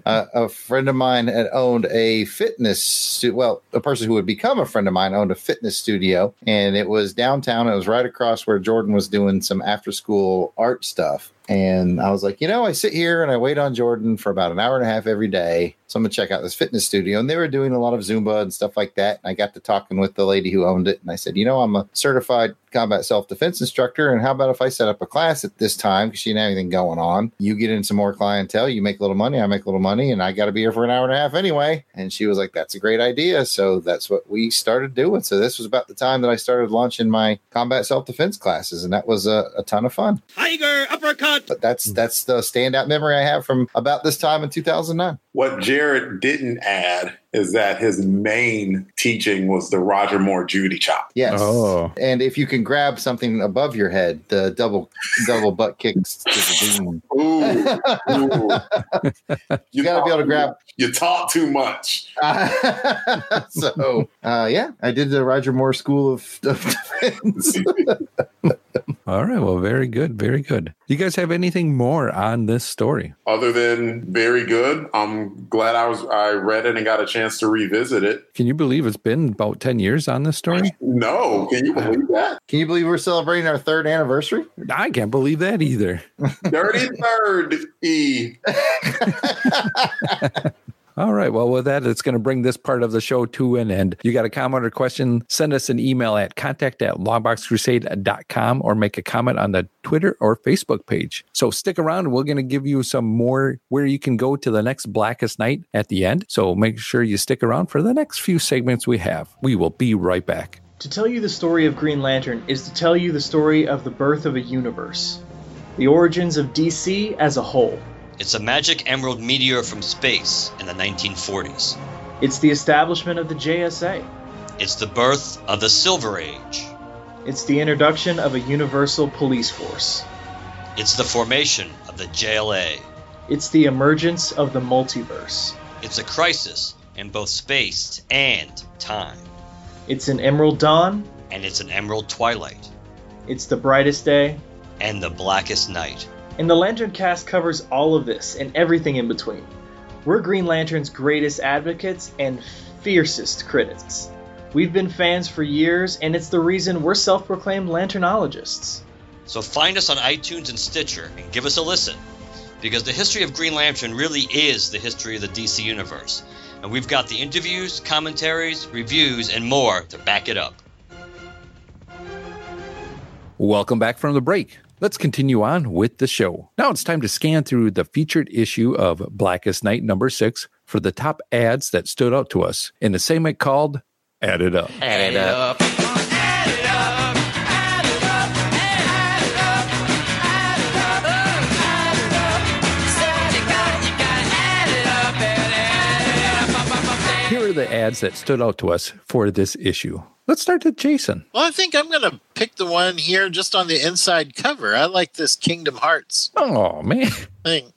uh, a friend of mine had owned a fitness, stu- well, a person who would become a friend of mine owned a fitness studio, and it was downtown. It was right across where Jordan was doing some after school art stuff. And I was like, you know, I sit here and I wait on Jordan for about an hour and a half every day. So I'm going to check out this fitness studio. And they were doing a lot of Zumba and stuff like that. And I got to talking with the lady who owned it. And I said, you know, I'm a certified combat self defense instructor. And how about if I set up a class at this time? Because she didn't have anything going on. You get in some more clientele, you make a little money, I make a little money, and I got to be here for an hour and a half anyway. And she was like, that's a great idea. So that's what we started doing. So this was about the time that I started launching my combat self defense classes. And that was a, a ton of fun. Tiger uppercut. But that's that's the standout memory I have from about this time in 2009. What Jared didn't add is that his main teaching was the Roger Moore Judy chop. Yes. Oh. And if you can grab something above your head, the double double butt kicks to the doom. Ooh, ooh. You got to be able to grab. You talk too much. so, uh, yeah, I did the Roger Moore School of, of Defense. All right. Well, very good. Very good. You guys have anything more on this story? Other than very good, I'm glad I was I read it and got a chance to revisit it. Can you believe it's been about 10 years on this story? No, can you believe that? Can you believe we're celebrating our third anniversary? I can't believe that either. Dirty third E. All right. Well, with that, it's going to bring this part of the show to an end. You got a comment or question? Send us an email at contact at longboxcrusade.com or make a comment on the Twitter or Facebook page. So stick around. We're going to give you some more where you can go to the next Blackest Night at the end. So make sure you stick around for the next few segments we have. We will be right back. To tell you the story of Green Lantern is to tell you the story of the birth of a universe, the origins of DC as a whole. It's a magic emerald meteor from space in the 1940s. It's the establishment of the JSA. It's the birth of the Silver Age. It's the introduction of a universal police force. It's the formation of the JLA. It's the emergence of the multiverse. It's a crisis in both space and time. It's an emerald dawn. And it's an emerald twilight. It's the brightest day. And the blackest night. And the LanternCast covers all of this and everything in between. We're Green Lantern's greatest advocates and fiercest critics. We've been fans for years, and it's the reason we're self proclaimed Lanternologists. So find us on iTunes and Stitcher and give us a listen. Because the history of Green Lantern really is the history of the DC Universe. And we've got the interviews, commentaries, reviews, and more to back it up. Welcome back from the break. Let's continue on with the show. Now it's time to scan through the featured issue of Blackest Night number six for the top ads that stood out to us in a segment called Add It Up. Add it up. Here are the ads that stood out to us for this issue. Let's start with Jason. Well, I think I'm going to pick the one here just on the inside cover. I like this Kingdom Hearts Oh man, thing.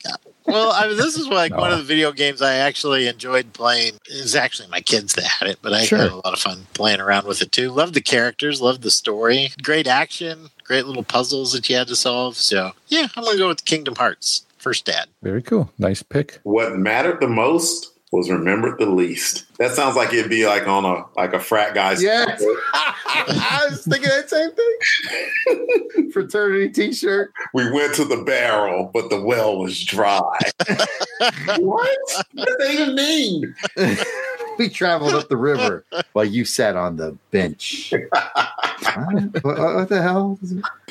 Well, I mean, this is like one of the video games I actually enjoyed playing. It was actually my kids that had it, but I Sure. had a lot of fun playing around with it too. Loved the characters, loved the story, great action, great little puzzles that you had to solve. So, yeah, I'm going to go with Kingdom Hearts. First dad. very cool. Nice pick. What mattered the most was remembered the least. That sounds like it'd be like on a like a frat guy's. Yes. I was thinking that same thing. Fraternity T-shirt. We went to the barrel, but the well was dry. what? What does that even mean? we traveled up the river while you sat on the bench. what, what- what the hell?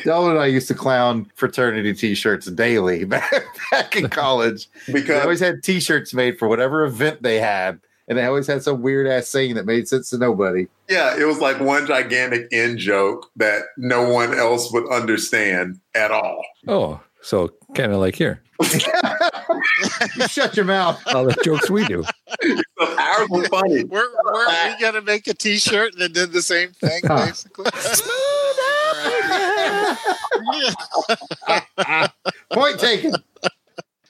Delvin and I used to clown fraternity T-shirts daily back, back in college. Because they always had T-shirts made for whatever event they had, and they always had some weird ass saying that made sense to nobody. yeah, it was like one gigantic in joke that no one else would understand at all. Oh, so kind of like here, You shut your mouth. all the jokes we do. So ours was funny. We're, we're, we got to make a t shirt that did the same thing, Huh. basically. Point taken.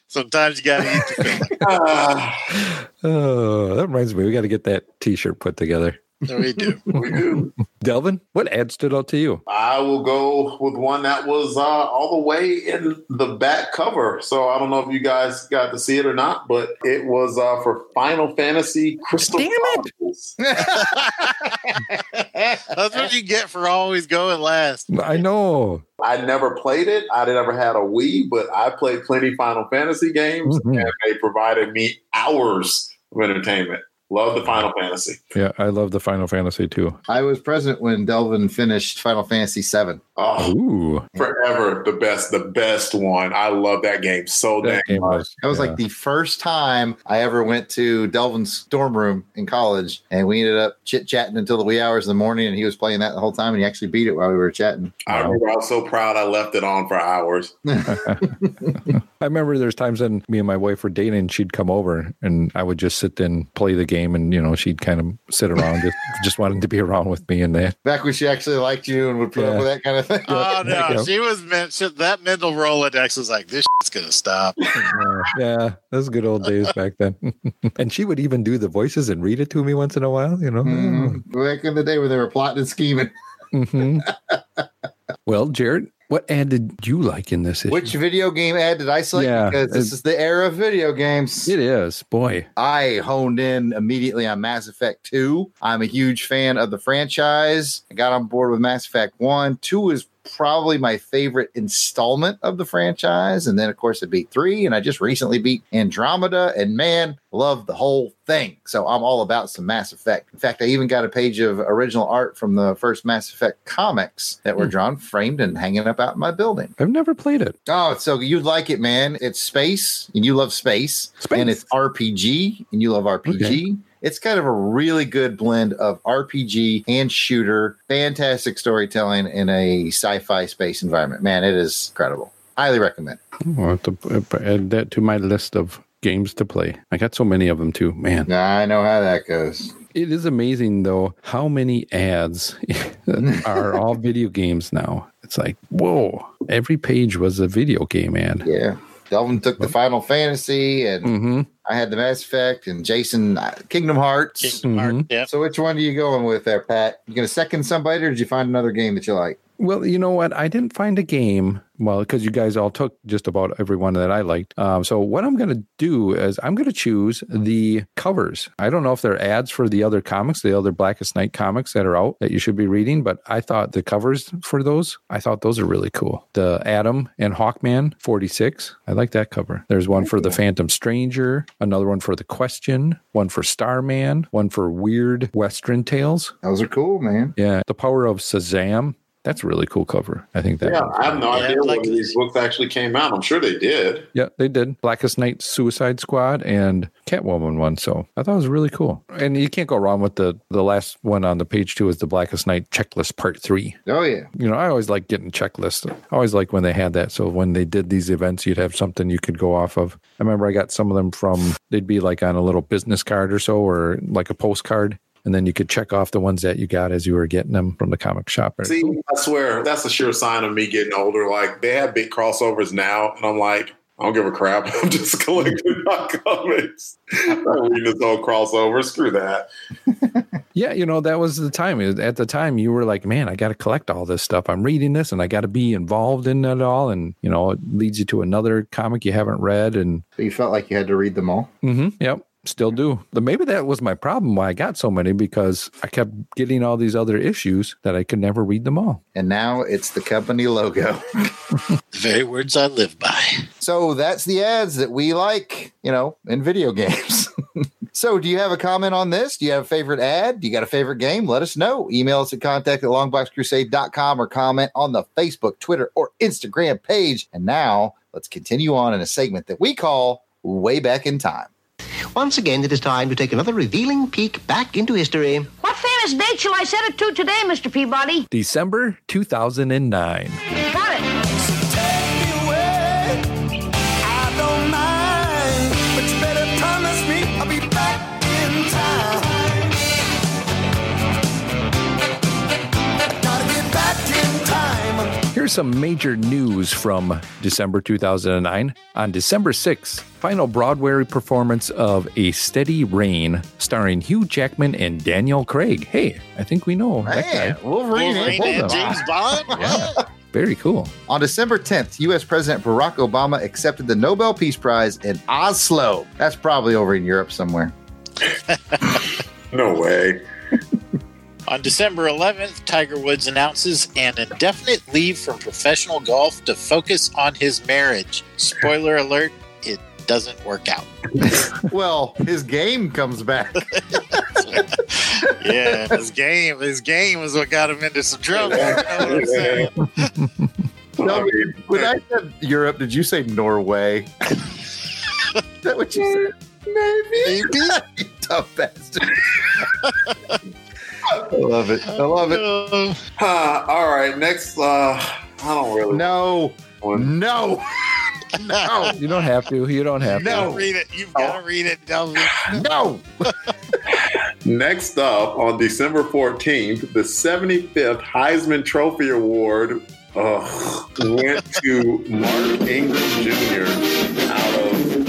Sometimes you got to eat the filling. Ah, Oh, that reminds me, we got to get that T-shirt put together. We do. we do. Delvin, what ad stood out to you? I will go with one that was uh, all the way in the back cover. So I don't know if you guys got to see it or not, but it was uh, for Final Fantasy Crystal Damn it! That's what you get for always going last. I know. I never played it. I never had a Wii, but I played plenty Final Fantasy games, Mhm. and they provided me hours of entertainment. Love the Final Fantasy. Yeah, I love the Final Fantasy too. I was present when Delvin finished Final Fantasy VII. Oh, Ooh, forever the best, the best one. I love that game so that dang game much. was. That was yeah. like the first time I ever went to Delvin's dorm room in college, and we ended up chit chatting until the wee hours of the morning. And he was playing that the whole time, and he actually beat it while we were chatting. I remember I was so proud I left it on for hours. I remember there's times when me and my wife were dating, and she'd come over, and I would just sit there and play the game, and you know, she'd kind of sit around, just, just wanted to be around with me and that. Back when she actually liked you and would put Yeah. up with that kind of thing. Oh There you no, go. she was meant. She, that mental Rolodex was like, this shit's gonna stop. Yeah, yeah, those good old days back then. and she would even do the voices and read it to me once in a while, you know. Mm, back in the day when they were plotting and scheming. Mhm. well, Jared, what ad did you like in this issue? Which video game ad did I select? Yeah, because this is the era of video games. it is, boy. I honed in immediately on Mass Effect 2. I'm a huge fan of the franchise. I got on board with Mass Effect 1. 2 is probably my favorite installment of the franchise. And then, of course, I beat 3. And I just recently beat Andromeda. And man, love the whole thing. So I'm all about some Mass Effect. In fact, I even got a page of original art from the first Mass Effect comics that were Hmm. drawn, framed, and hanging up out in my building. I've never played it. Oh, so you'd like it, man. It's space, and you love space, Space. and it's RPG, and you love RPG. It's kind of a really good blend of RPG and shooter, fantastic storytelling in a sci-fi space environment. Man, it is incredible. Highly recommend. Oh, I'll have to add that to my list of games to play. I got so many of them too, man. I know how that goes. It is amazing though how many ads are all video games now. It's like, whoa, every page was a video game ad. Yeah. Delvin took the Final Fantasy, and Mm-hmm. I had the Mass Effect, and Jason uh, Kingdom Hearts. Kingdom Hearts, Mhm. yeah. So which one are you going with there, Pat? You gonna second somebody, or did you find another game that you like? Well, you know what? I didn't find a game. Well, because you guys all took just about every one that I liked. Um, so what I'm going to do is I'm going to choose the covers. I don't know if they're ads for the other comics, the other Blackest Night comics that are out that you should be reading, but I thought the covers for those, I thought those are really cool. The Atom and Hawkman 46. I like that cover. There's one for the Phantom Stranger, another one for the Question, one for Starman, one for Weird Western Tales. Those are cool, man. Yeah, the power of Shazam. That's a really cool cover. I think that. Yeah, I have no Yeah, idea like- when these books actually came out. I'm sure they did. Yeah, they did. Blackest Night Suicide Squad and Catwoman one. So I thought it was really cool. And you can't go wrong with the the last one on the page two is the Blackest Night checklist part three. Oh yeah. You know, I always like getting checklists. I always like when they had that. So when they did these events, you'd have something you could go off of. I remember I got some of them from they'd be like on a little business card or so, or like a postcard. And then you could check off the ones that you got as you were getting them from the comic shop. See, I swear that's a sure sign of me getting older. Like they have big crossovers now, and I'm like, I don't give a crap. I'm just collecting my comics. I'm not reading this whole crossover. Screw that. Yeah, you know, that was the time. At the time, you were like, man, I got to collect all this stuff. I'm reading this and I got to be involved in it all. And, you know, it leads you to another comic you haven't read. And, So you felt like you had to read them all. Mm-hmm. yep, still do. But maybe that was my problem why I got so many because I kept getting all these other issues that I could never read them all. And now it's the company logo. The very words I live by. So that's the ads that we like, you know, in video games. so do you have a comment on this? Do you have a favorite ad? Do you got a favorite game? Let us know. Email us at contact at longboxcrusade.com or comment on the Facebook, Twitter, or Instagram page. And now let's continue on in a segment that we call Way Back in Time. Once again, it is time to take another revealing peek back into history. What famous date shall I set it to today, Mr. Peabody? December 2009. Here's some major news from December 2009. On December 6th, final Broadway performance of A Steady Rain, starring Hugh Jackman and Daniel Craig. Hey, I think we know that guy. Wolverine, Wolverine and and James Bond? Yeah. Very cool. On December 10th, U.S. President Barack Obama accepted the Nobel Peace Prize in Oslo. That's probably over in Europe somewhere. No way. On December 11th, Tiger Woods announces an indefinite leave from professional golf to focus on his marriage. Spoiler alert, it doesn't work out. well, his game comes back. Yeah, his game, his game is what got him into some trouble. You know what I'm saying? No, when I said Europe, did you say Norway? Is that what you said? Maybe. you tough bastard. I love it. I love it. Uh, all right, next. Uh, I don't really. No. One. No. No. You don't have to. You don't have to No. to. read it. You've got to read it, Delvin. No. Next up, on December 14th, the 75th Heisman Trophy Award uh, went to Mark Ingram Jr. out of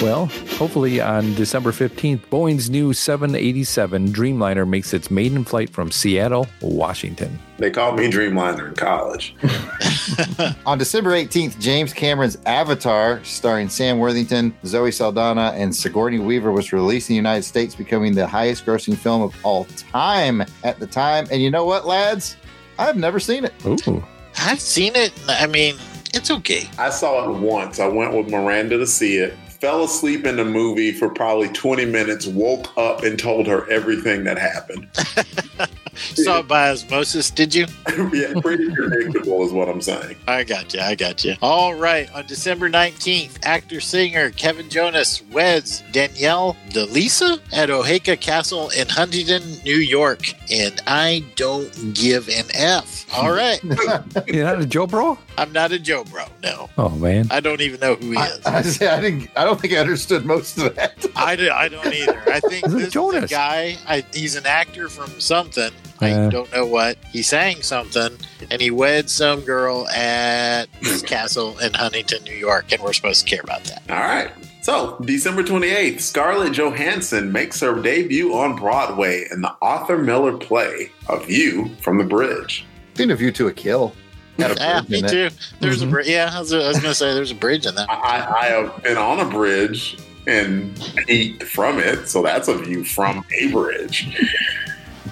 Well, hopefully on December 15th, Boeing's new 787 Dreamliner makes its maiden flight from Seattle, Washington. They called me Dreamliner in college. On December 18th, James Cameron's Avatar, starring Sam Worthington, Zoe Saldana, and Sigourney Weaver, was released in the United States, becoming the highest grossing film of all time at the time. And you know what, lads? I've never seen it. Ooh. I've seen it. I mean, it's okay. I saw it once. I went with Miranda to see it. Fell asleep in the movie for probably 20 minutes, woke up and told her everything that happened. Saw it by osmosis, did you? yeah, pretty predictable is what I'm saying. I got you. I got you. All right. On December 19th, actor singer Kevin Jonas weds Danielle Deleasa at Oheka Castle in Huntington, New York. And I don't give an F. All right. You're not a Joe Bro? I'm not a Joe Bro. No. Oh, man. I don't even know who he I, is. I, say, I didn't. I don't think I understood most of that. I, do, I don't either. I think Is it this is a guy. I, he's an actor from something. I Uh. don't know what. He sang something, and he wed some girl at his castle in Huntington, New York, and we're supposed to care about that. All right. So, December 28th, Scarlett Johansson makes her debut on Broadway in the Arthur Miller play, A View from the Bridge. Seen a view to a kill. Had Yeah, me too. There's Mhm. a bridge. Yeah, I was, I was going to say there's a bridge in that. I, I have been on a bridge and peeked from it, so that's a view from a bridge.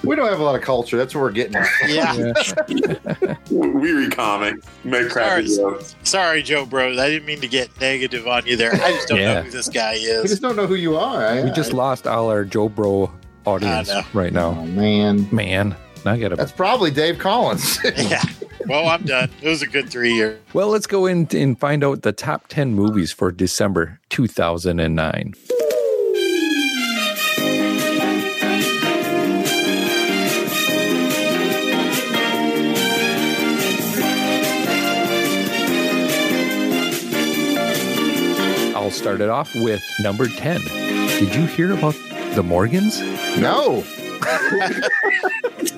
We don't have a lot of culture. That's what we're getting at. Yeah. We read comics, make crappy Sorry. jokes. Sorry, Joe Bros. I didn't mean to get negative on you there. I just don't Yeah. know who this guy is. We just don't know who you are. I, We just lost all our Joe Bro audience I know. right oh now. man, Man, I got to. that's probably Dave Collins. yeah. Well, I'm done. It was a good three year. Well, let's go in and find out the top 10 movies for December 2009. I'll start it off with number 10. Did you hear about the Morgans? no, No, that's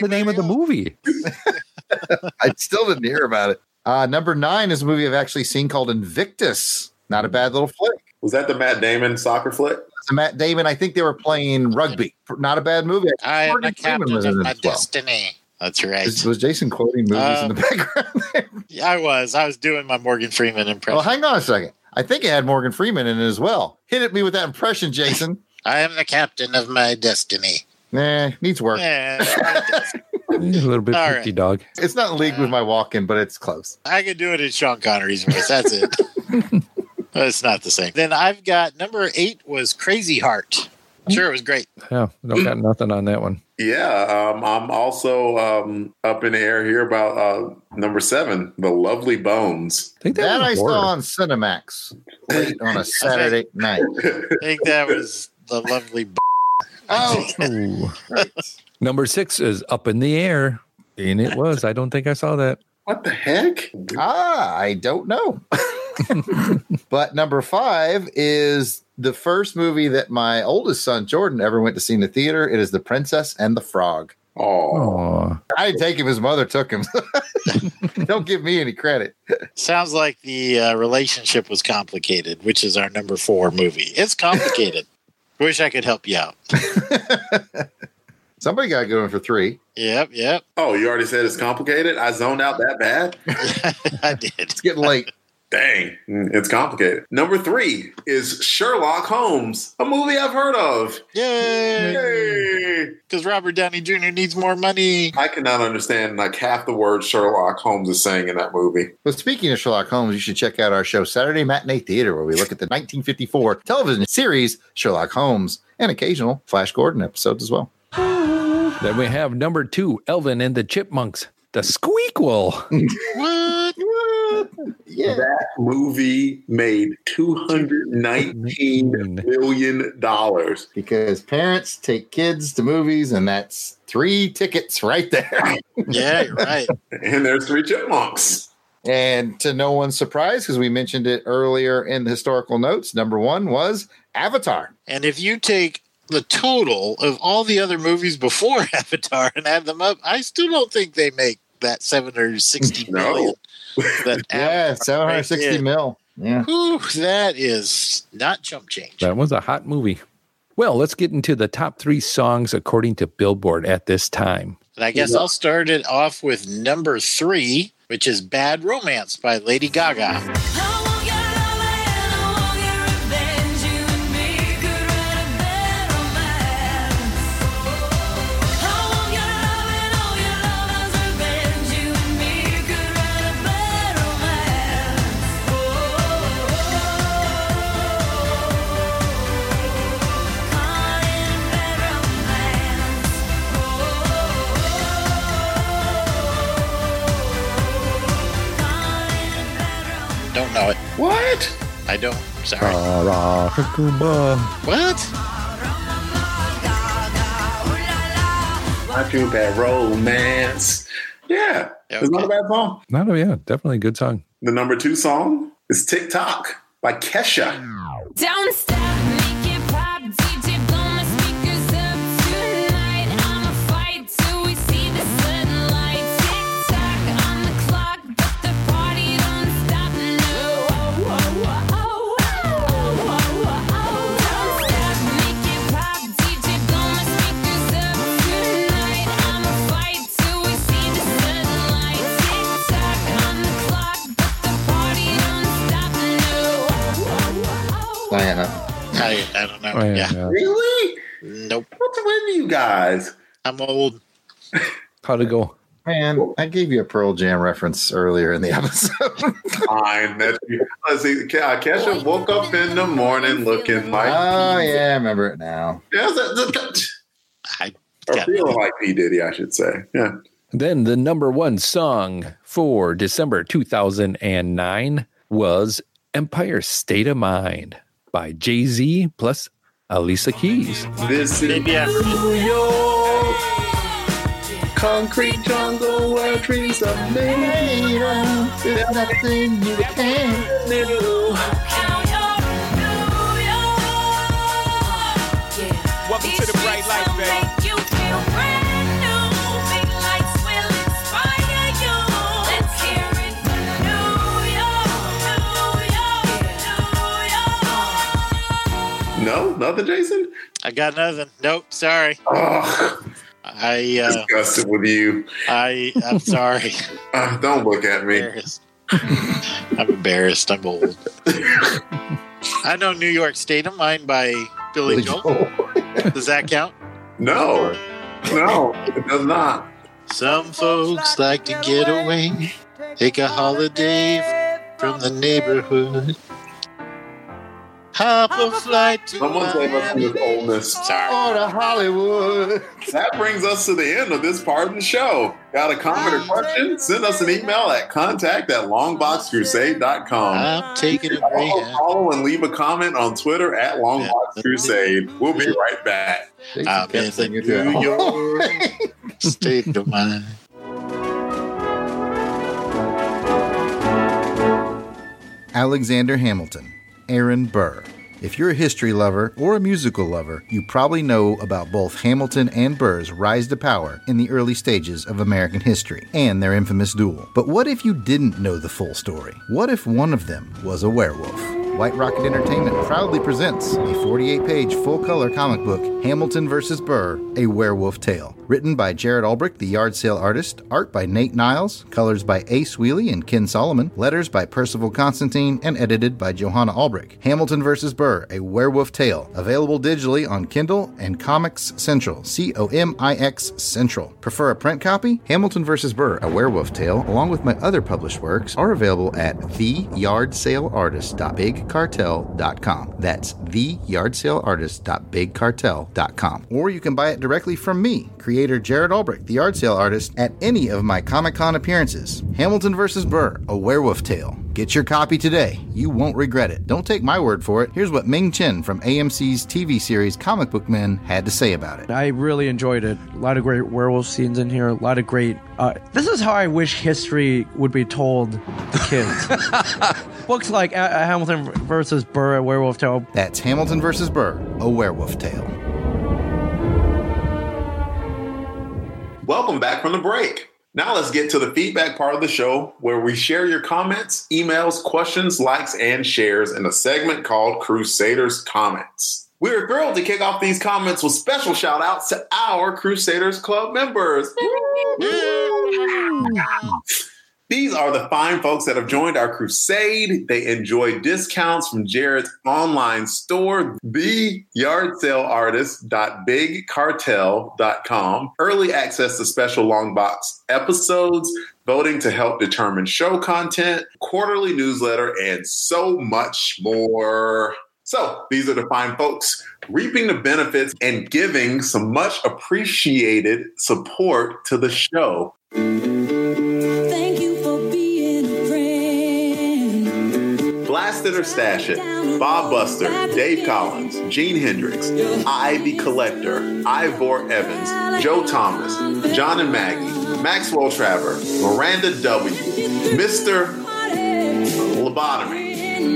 the name of the movie. I still didn't hear about it. Uh, number nine is a movie I've actually seen called Invictus. Not a bad little flick. Was that the Matt Damon soccer flick? So Matt Damon, I think they were playing rugby. Not a bad movie. I am the captain was of my as well. destiny. That's right. Was, was Jason quoting movies in the background? Yeah, I was. I was doing my Morgan Freeman impression. well, hang on a second. I think it had Morgan Freeman in it as well. Hit at me with that impression, Jason. I am the captain of my destiny. Nah, needs work. Yeah, A little bit All right. dog. It's not in league with my Walken, but it's close. I could do it in Sean Connery's voice. That's it. But it's not the same. Then I've got number eight was Crazy Heart. Sure, it was great. Yeah, don't got nothing on that one. Yeah, um, I'm also um, up in the air here about uh, number seven, The Lovely Bones. I think that, That I saw on Cinemax late on a Saturday night. I think that was the lovely. B- Oh, Number six is Up in the Air. And it was. I don't think I saw that. What the heck? ah, I don't know. but number five is the first movie that my oldest son Jordan ever went to see in the theater. It is The Princess and the Frog. Oh, I didn't take him; his mother took him. don't give me any credit. Sounds like the uh, relationship was complicated, which is our number four movie. It's complicated. Wish I could help you out. Somebody got going for three. Yep, yep. oh, you already said it's complicated. I zoned out that bad. I did. It's getting late. Dang, Mm, it's complicated. Number three is Sherlock Holmes, a movie I've heard of. Yay! Yay! Because Robert Downey Jr. needs more money. I cannot understand like half the words Sherlock Holmes is saying in that movie. But speaking of Sherlock Holmes, you should check out our show Saturday Matinee Theater, where we look at the 1954 television series Sherlock Holmes and occasional Flash Gordon episodes as well. then we have number two, Alvin and the Chipmunks, the Squeakquel. What? Yeah. That movie made two hundred nineteen million dollars. Because parents take kids to movies, and that's three tickets right there. Yeah, you're right. And there's three chipmunks. and to no one's surprise, because we mentioned it earlier in the historical notes, number one was Avatar. And if you take the total of all the other movies before Avatar and add them up, I still don't think they make that 760 No. million. That Yeah, Avatar 760 did. mil. Yeah. Whew, that is not chump change. That was a hot movie. Well, let's get into the top three songs according to Billboard at this time. And I guess I'll start it off with number three, which is Bad Romance by Lady Gaga. Don't know it. What? I don't. Sorry. Ba-ra-ka-kuma. What? I do bad romance. Yeah, it's not a bad song. Not a, yeah, definitely a good song. The number two song is TikTok by Kesha. Don't stop, I, I don't know. Oh, yeah, yeah. yeah. Really? Nope. What's with you guys? I'm old. How'd it go? Man, I gave you a Pearl Jam reference earlier in the episode. Fine. That, let's see. Ke- uh, Kesha woke up in the morning looking like. oh yeah, I remember it now. Yeah, that, that, I or got feeling like P Diddy, I should say. Yeah. Then the number one song for December 2009 was Empire State of Mind by Jay Z plus Alicia Keys. This is maybe after New York, concrete jungle where trees are made of. There's nothing you can't do. Welcome to the bright light, baby. No, nothing, Jason. I got nothing. Nope. Sorry. Oh, I uh, disgusted with you. I I'm sorry. Uh, don't look at me. embarrassed. I'm embarrassed. I'm old. I know New York State of Mind by Billy Joel. Does that count? No, no, it does not. Some folks like to get away, take a holiday from the neighborhood. Hop a flight to Someone save us from this oldness. Sorry. Or to Hollywood. That brings us to the end of this part of the show. Got a comment or question? Send us an email at contact at longboxcrusade.com. I'm taking a Follow, follow and leave a comment on Twitter at longboxcrusade. We'll be right back. I'm kept in the singing New too. York state of mind. Alexander Hamilton, Aaron Burr. If you're a history lover or a musical lover, you probably know about both Hamilton and Burr's rise to power in the early stages of American history and their infamous duel. But what if you didn't know the full story? What if one of them was a werewolf? White Rocket Entertainment proudly presents a 48 page full color comic book, Hamilton vs. Burr A Werewolf Tale. Written by Jared Albrecht, the yard sale artist, art by Nate Niles, colors by Ace Wheely and Ken Solomon, letters by Percival Constantine, and edited by Johanna Albrecht. Hamilton vs. Burr A Werewolf Tale. Available digitally on Kindle and Comix Central. C O M I X Central. Prefer a print copy? Hamilton vs. Burr A Werewolf Tale, along with my other published works, are available at theyardsaleartist.bigcartel.com. That's theyardsaleartist.bigcartel.com. Or you can buy it directly from me, creator Jared Albrecht, the yard sale artist, at any of my Comic Con appearances. Hamilton vs. Burr, A Werewolf Tale. Get your copy today. You won't regret it. Don't take my word for it. Here's what Ming Chen from AMC's TV series Comic Book Men had to say about it. I really enjoyed it. A lot of great werewolf scenes in here. A lot of great. Uh, this is how I wish history would be told to kids. Books like uh, Hamilton versus Burr, A Werewolf Tale. That's Hamilton vs. Burr, A Werewolf Tale. Welcome back from the break. Now let's get to the feedback part of the show where we share your comments, emails, questions, likes, and shares in a segment called Crusaders Comments. We're thrilled to kick off these comments with special shout outs to our Crusaders Club members. These are the fine folks that have joined our crusade. They enjoy discounts from Jared's online store, theyardsaleartist.bigcartel.com, early access to special long box episodes, voting to help determine show content, quarterly newsletter, and so much more. So these are the fine folks reaping the benefits and giving some much appreciated support to the show. Blast it or stash it. Bob Buster, Dave Collins, Gene Hendricks, Ivy Collector, Ivor Evans, Joe Thomas, John and Maggie, Maxwell Traver, Miranda W, Mr. Lobotomy,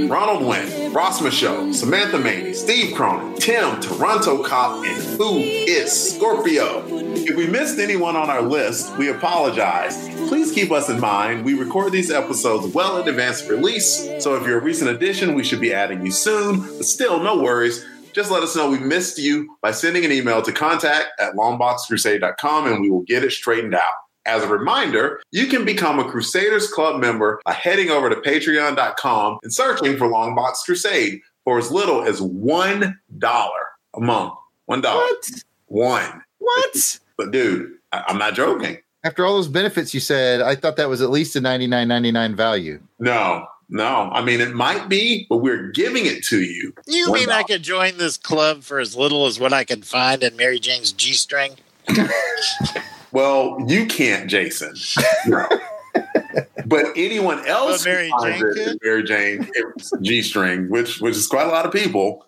Ronald Wynn, Ross Michaud, Samantha Maney, Steve Cronin, Tim, Toronto Cop, and who is Scorpio? If we missed anyone on our list, we apologize. Please keep us in mind. We record these episodes well in advance of release, so if you're a recent addition, we should be adding you soon. But still, no worries. Just let us know we missed you by sending an email to contact at longboxcrusade.com and we will get it straightened out. As a reminder, you can become a Crusaders Club member by heading over to patreon.com and searching for Longbox Crusade for as little as $1 a month. $1. What? One. What? But dude, I- I'm not joking. After all those benefits you said, I thought that was at least a ninety nine ninety nine value. No, no. I mean, it might be, but we're giving it to you. You One mean I could join this club for as little as what I could find in Mary Jane's G string? Well, you can't, Jason. No. but anyone else But Mary Jane it? Mary Jane G string, which which is quite a lot of people,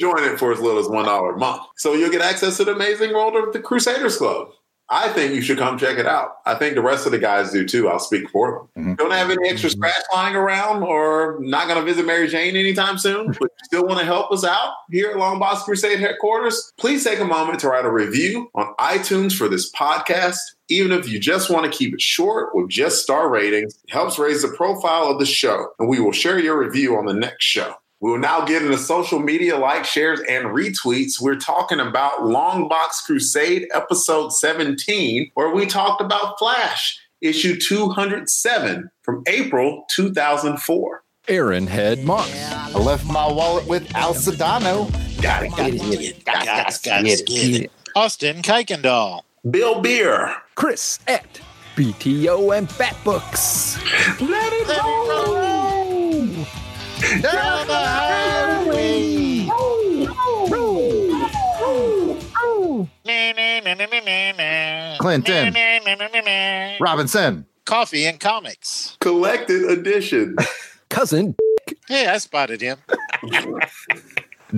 join it for as little as one dollar a month. So you'll get access to the amazing world of the Crusaders Club. I think you should come check it out. I think the rest of the guys do too. I'll speak for them. Mm-hmm. Don't have any extra scratch lying around or not going to visit Mary Jane anytime soon, but you still want to help us out here at Long Box Crusade headquarters, please take a moment to write a review on iTunes for this podcast. Even if you just want to keep it short with just star ratings, it helps raise the profile of the show, and we will share your review on the next show. We will now get into social media like, shares, and retweets. We're talking about Long Box Crusade episode 17, where we talked about Flash, issue 207 from April 2004. Aaron Head Moss. I left my wallet with Al Sedano. Got it, got Get it, got it, got it, got it, get it. Austin Kuykendall. Bill Beer. Chris at BTO and Bat Books. Let it roll. Down the highway. Na. Clinton. Robinson. Coffee and comics. Collected edition. Cousin Hey, I spotted him.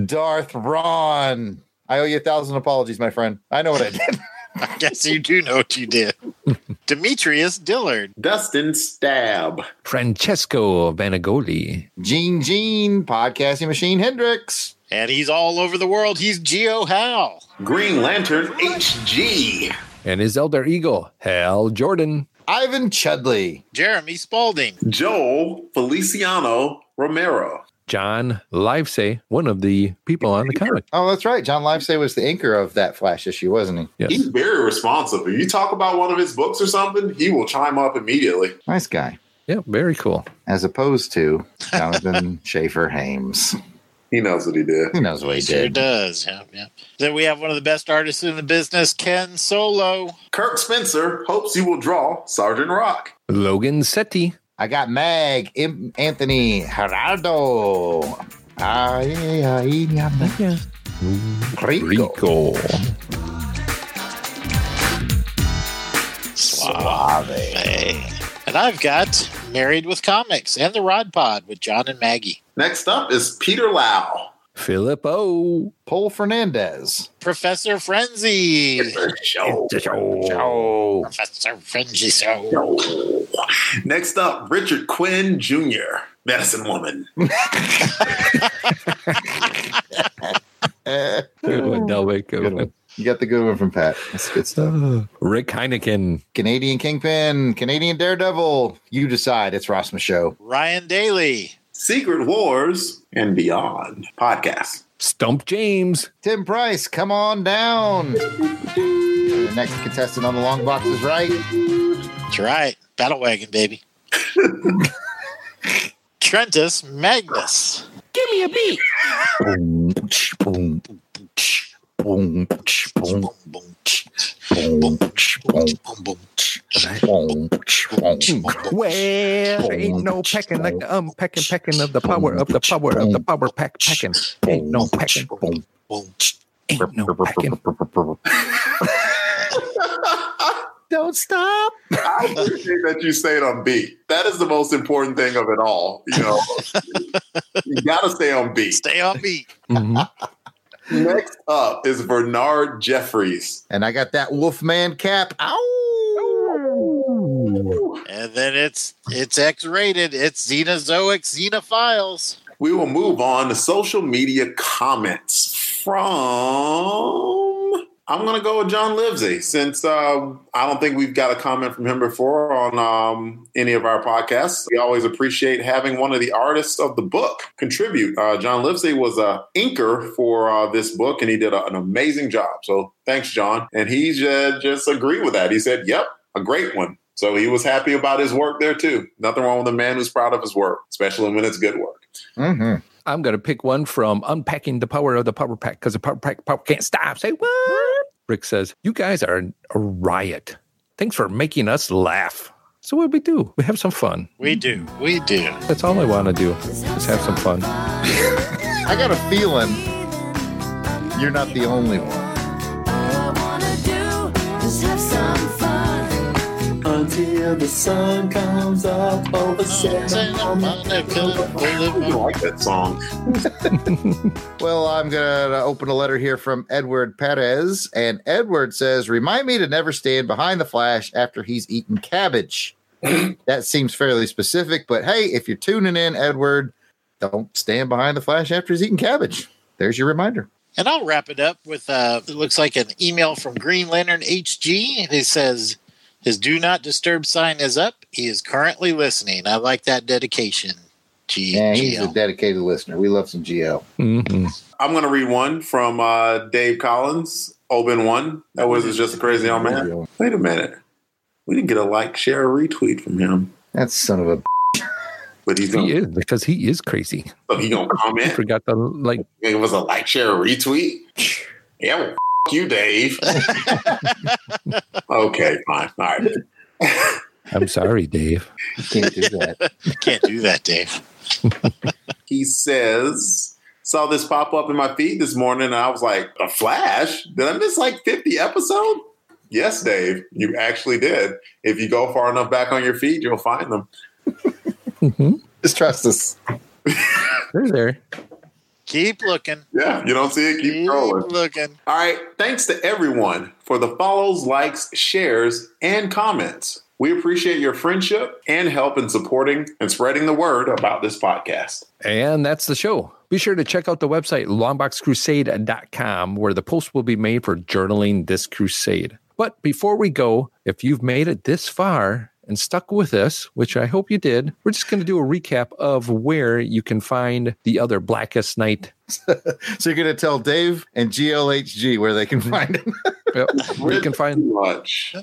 Darth Ron. I owe you a thousand apologies, my friend. I know what I did. I guess you do know what you did. Demetrius Dillard. Dustin Stab. Francesco Vanagoli. Gene Gene, podcasting machine Hendrix. And he's all over the world. He's Geo Hal. Green Lantern HG. And his elder eagle, Hal Jordan. Ivan Chudley. Jeremy Spalding. Joel Feliciano Romero. John Livesay, one of the people on the comic. Oh, that's right. John Livesay was the anchor of that Flash issue, wasn't he? Yes. He's very responsive. If you talk about one of his books or something, he will chime up immediately. Nice guy. Yeah, very cool. As opposed to Jonathan Schaefer Hames. He knows what he did. He knows what he Sure did. does. Yeah, yeah. Then we have one of the best artists in the business, Ken Solo. Kirk Spencer hopes you will draw Sergeant Rock. Logan Setti. I got Mag, Im- Anthony, Gerardo. Ay, ay, ay, Rico. Rico. Suave. And I've got Married with Comics and the Rod Pod with John and Maggie. Next up is Peter Lau. Philip O. Paul Fernandez. Professor Frenzy. Show. Joe. Professor Frenzy Show. Next up, Richard Quinn Jr., Medicine Woman. Good one, Delwick. Good Good one. one. You got the good one from Pat. That's good stuff. Rick Heineken. Canadian Kingpin, Canadian Daredevil. You decide. It's Ross Show. Ryan Daly. Secret Wars and Beyond podcast. Stump James. Tim Price, come on down. The next contestant on the long box is right. That's right. Battle Wagon, baby. Trentus Magnus. Give me a beat. Boom, tch, boom, tch, boom, tch, boom, Boom, tch, boom, tch, boom, boom, boom. tch, boom, tch, boom. Well, ain't no pecking like the unpacking, pecking of the power of the power of the power pack packing. Ain't no pecking. Boom. Boom. Ain't no pecking. Don't stop. I appreciate that you stayed on beat. That is the most important thing of it all. You know, you got to stay on beat. Stay on beat. Mhm. Next up is Bernard Jeffries. And I got that Wolfman cap. Ow. And then it's it's X rated. It's Xenozoic Xenophiles. We will move on to social media comments from. I'm going to go with John Livesay since uh, I don't think we've got a comment from him before on um, any of our podcasts. We always appreciate having one of the artists of the book contribute. Uh, John Livesay was a inker for uh, this book, and he did a- an amazing job. So thanks, John. And he just agreed with that. He said, "Yep, a great one." So he was happy about his work there too. Nothing wrong with a man who's proud of his work, especially when it's good work. hmm I'm going to pick one from Unpacking the Power of the Power Pack because the Power Pack power can't stop. Say what? Rick says, You guys are a riot. Thanks for making us laugh. So, what do we do? We have some fun. We do. We do. That's all I want to do. Just have some fun. I got a feeling you're not the only one. Until the sun comes up over Santa I like that song. Well, I'm going to open a letter here from Edward Perez. And Edward says, Remind me to never stand behind the flash after he's eaten cabbage. that seems fairly specific, but hey, if you're tuning in, Edward, don't stand behind the flash after he's eating cabbage. There's your reminder. And I'll wrap it up with uh, it looks like an email from Green Lantern HG. He says his do not disturb sign is up. He is currently listening. I like that dedication. G- Yeah, he's GL. a dedicated listener. We love some GL. Mm-hmm. I'm going to read one from uh, Dave Collins, Open One. That was just a crazy old man. Wait a minute. We didn't get a like, share, or retweet from him. That son of a. But he's He going is because he is crazy. so he gonna I comment. forgot the like. It was a like, share, or retweet. Yeah, well, f- you, Dave. okay, fine. All right. I'm sorry, Dave. You can't do that. Can't do that, Dave. He says, saw this pop up in my feed this morning, and I was like, a flash? Did I miss like 50 episodes? Yes, Dave, you actually did. If you go far enough back on your feed, you'll find them. Mm-hmm. Just trust us. They're there. Keep looking. Yeah, you don't see it, keep Keep scrolling. looking. All right. Thanks to everyone for the follows, likes, shares, and comments. We appreciate your friendship and help in supporting and spreading the word about this podcast. And that's the show. Be sure to check out the website, longboxcrusade.com, where the post will be made for journaling this crusade. But before we go, if you've made it this far and stuck with us, which I hope you did, we're just going to do a recap of where you can find the other Blackest Night. So you're going to tell Dave and GLHG where they can find him. Yep, where you can find much.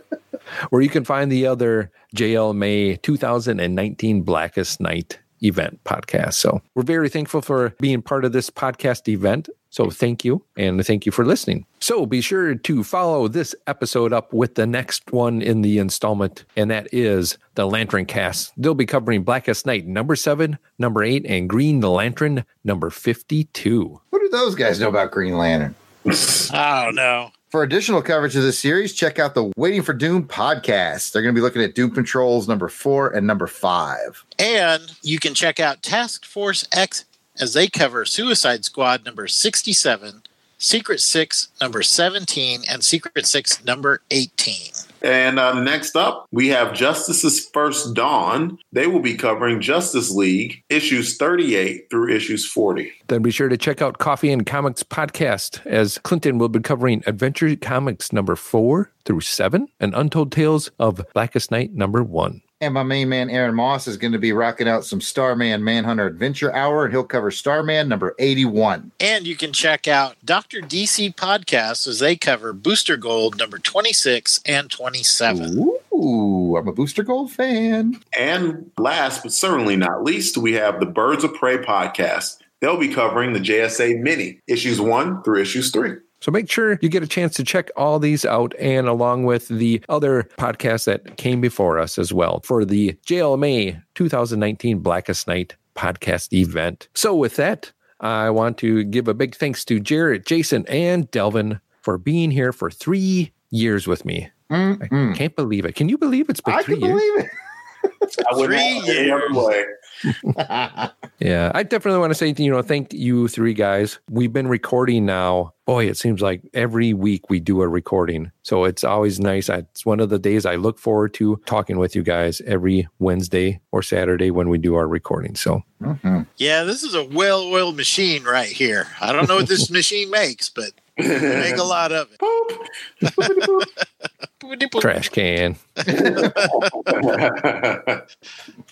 where you can find the other JLMay 2019 Blackest Night event podcast. So we're very thankful for being part of this podcast event. So thank you and thank you for listening. So be sure to follow this episode up with the next one in the installment, and that is the LanternCast. They'll be covering Blackest Night number seven, number eight, and Green Lantern number 52. What do those guys know about Green Lantern? I don't know. For additional coverage of this series, check out the Waiting for Doom podcast. They're going to be looking at Doom Patrols number four and number five. And you can check out Task Force X as they cover Suicide Squad number 67, Secret Six number 17, and Secret Six number 18. And uh, next up, we have Justice's First Dawn. They will be covering Justice League issues 38 through issues 40. Then be sure to check out Coffee and Comics podcast as Clinton will be covering Adventure Comics number four through seven and Untold Tales of Blackest Night number one. And my main man, Aaron Moss, is going to be rocking out some Starman Manhunter Adventure Hour, and he'll cover Starman number 81. And you can check out Dr. DC podcast as they cover Booster Gold number 26 and 27. Ooh, I'm a Booster Gold fan. And last but certainly not least, we have the Birds of Prey podcast. They'll be covering the JSA Mini, issues one through issues three. So make sure you get a chance to check all these out and along with the other podcasts that came before us as well for the JLMay 2019 Blackest Night podcast event. So with that, I want to give a big thanks to Jared, Jason, and Delvin for being here for three years with me. Mm-hmm. I can't believe it. Can you believe it's been I three can years? believe it. I wouldn't Three have it any other way. Yeah, I definitely want to say, you know, thank you three guys. We've been recording now. Boy, it seems like every week we do a recording. So it's always nice. I, it's one of the days I look forward to talking with you guys every Wednesday or Saturday when we do our recording. So Mhm. Yeah, this is a well oiled machine right here. I don't know what this machine makes, but we make a lot of it. trash can.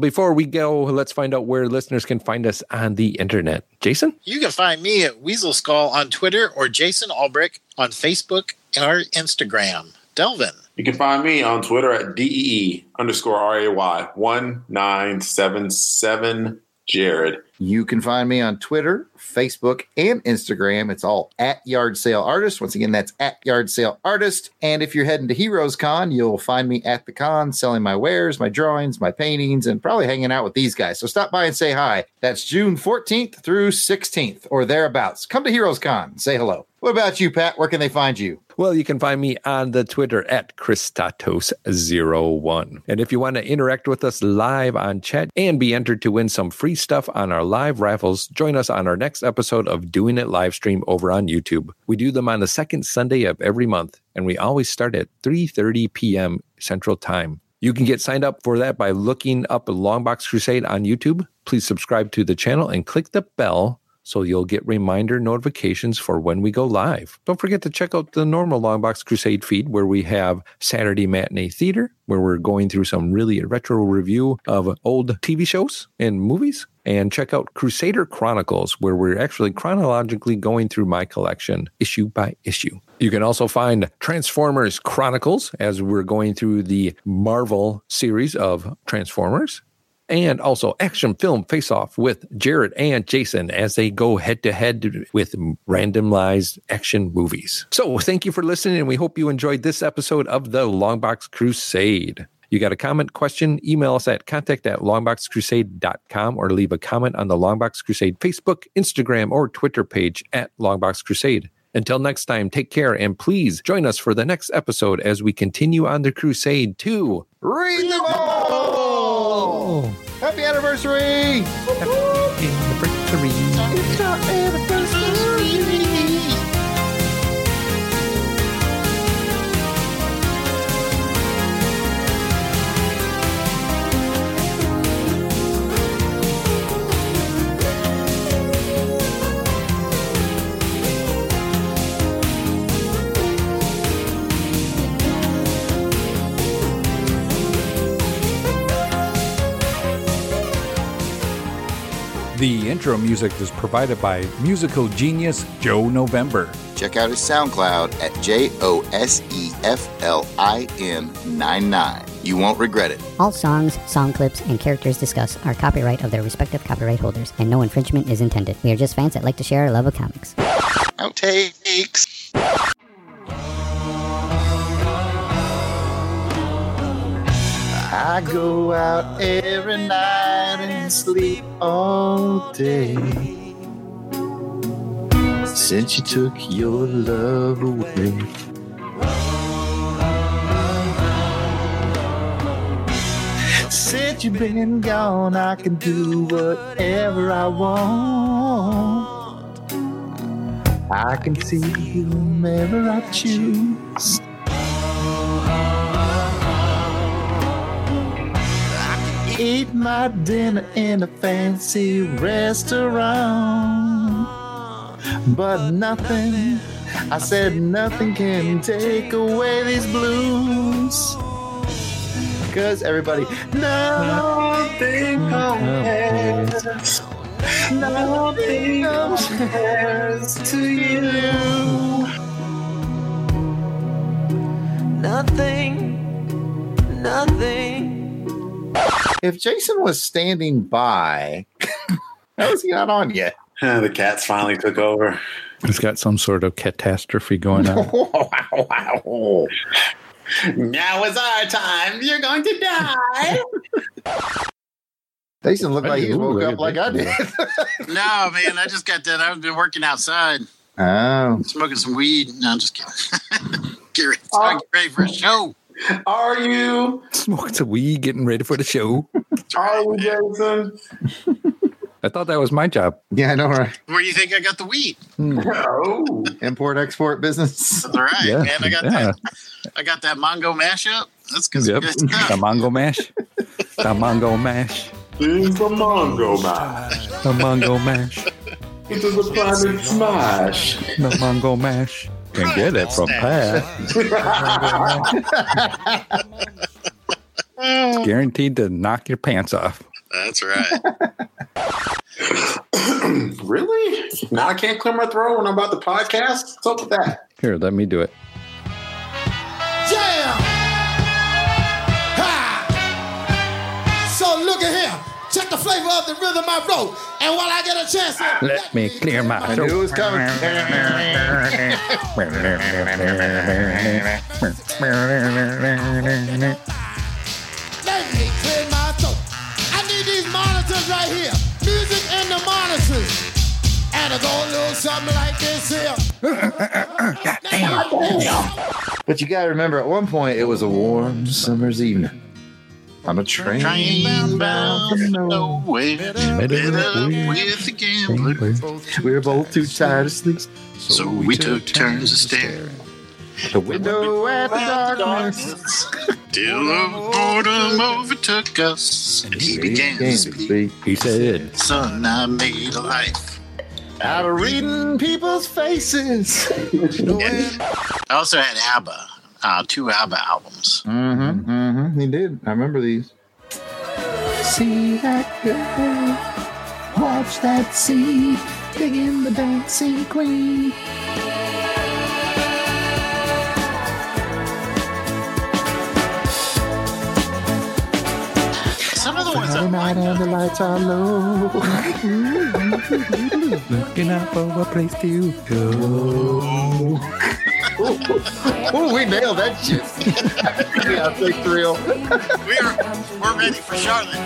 Before we go, let's find out where listeners can find us on the internet. Jason? You can find me at Weasel Skull on Twitter or Jason Albrecht on Facebook or Instagram. Delvin. You can find me on Twitter at DEE underscore RAY 1977 Jared. You can find me on Twitter, Facebook, and Instagram. It's all at Yard Sale Artist. Once again, that's at Yard Sale Artist. And if you're heading to Heroes Con, you'll find me at the con selling my wares, my drawings, my paintings, and probably hanging out with these guys. So stop by and say hi. That's June 14th through 16th or thereabouts. Come to Heroes Con, say hello. What about you, Pat? Where can they find you? Well, you can find me on the Twitter at Christatos01. And if you want to interact with us live on chat and be entered to win some free stuff on our live raffles, join us on our next episode of Doing It live stream over on YouTube. We do them on the second Sunday of every month, and we always start at 3:30 p.m. Central Time. You can get signed up for that by looking up Longbox Crusade on YouTube. Please subscribe to the channel and click the bell so you'll get reminder notifications for when we go live. Don't forget to check out the normal Longbox Crusade feed where we have Saturday Matinee Theater, where we're going through some really retro review of old TV shows and movies. And check out Crusader Chronicles, where we're actually chronologically going through my collection issue by issue. You can also find Transformers Chronicles as we're going through the Marvel series of Transformers and also action film face off with Jared and Jason as they go head to head with randomized action movies. So thank you for listening, and we hope you enjoyed this episode of the Longbox Crusade. You got a comment, question, email us at contact at longboxcrusade.com or leave a comment on the Longbox Crusade Facebook, Instagram, or Twitter page at Longbox Crusade. Until next time, take care and please join us for the next episode as we continue on the crusade to Read them all! Happy anniversary! Our anniversary! The intro music is provided by musical genius Joe November. Check out his SoundCloud at J O S E F L I N 99. You won't regret it. All songs, song clips, and characters discussed are copyright of their respective copyright holders, and no infringement is intended. We are just fans that like to share our love of comics. Outtakes. I go out every night and sleep all day. Since you took your love away. Since you've been gone, I can do whatever I want. I can see whomever I choose. Eat my dinner in a fancy restaurant. But nothing, I said nothing can take away these blues. Cause everybody, nothing compares. Nothing compares to you. Nothing, nothing. If Jason was standing by, how is he not on yet? Uh, the cats finally took over. He's got some sort of catastrophe going on. wow. Now is our time. You're going to die. Jason looked like he woke up like I did. No, man, I just got done. I've been working outside, Oh. smoking some weed. No, I'm just kidding. get, ready, oh. get ready for a show. Are you? Smoking some weed, getting ready for the show. Are you, Jason? I thought that was my job. Yeah, I know, right? Where do you think I got the weed? No. Import export business. That's all right, Yeah, man. I got yeah. that. I got that Mongo mashup. That's because Yep. good stuff. The Mongo mash. The Mongo mash. It's a Mongo mash. The Mongo mash. It is a planet smash. The Mongo mash. Can get it from Pat. It's guaranteed to knock your pants off. That's right. really? Now I can't clear my throat when I'm about the podcast? What's up with that? Here, let me do it. Yeah! The flavor of the rhythm I wrote. And while I get a chance to Let me clear my I knew it was coming. let me clear my throat. I need these monitors right here. Music in the monitors. And it go a little something like this here. But you got to remember, at one point, it was a warm summer's evening on a train. Train bound nowhere. Met up with the gambler. We were both too tired to sleep. So we took turns to stare. The window at the darkness. Till the boredom overtook us. And he began to speak. He said, Son, I made a life. Out of reading people's faces. I also had ABBA, uh, two ABBA albums. Mm-hmm, mm-hmm. He did. I remember these. See that girl. Watch that sea. Dig in the dancing queen. Some of the ones Friday night and the lights are low. looking out for a place to go. Oh, we nailed that shit. yeah, big thrill. we are we're ready for Charlotte.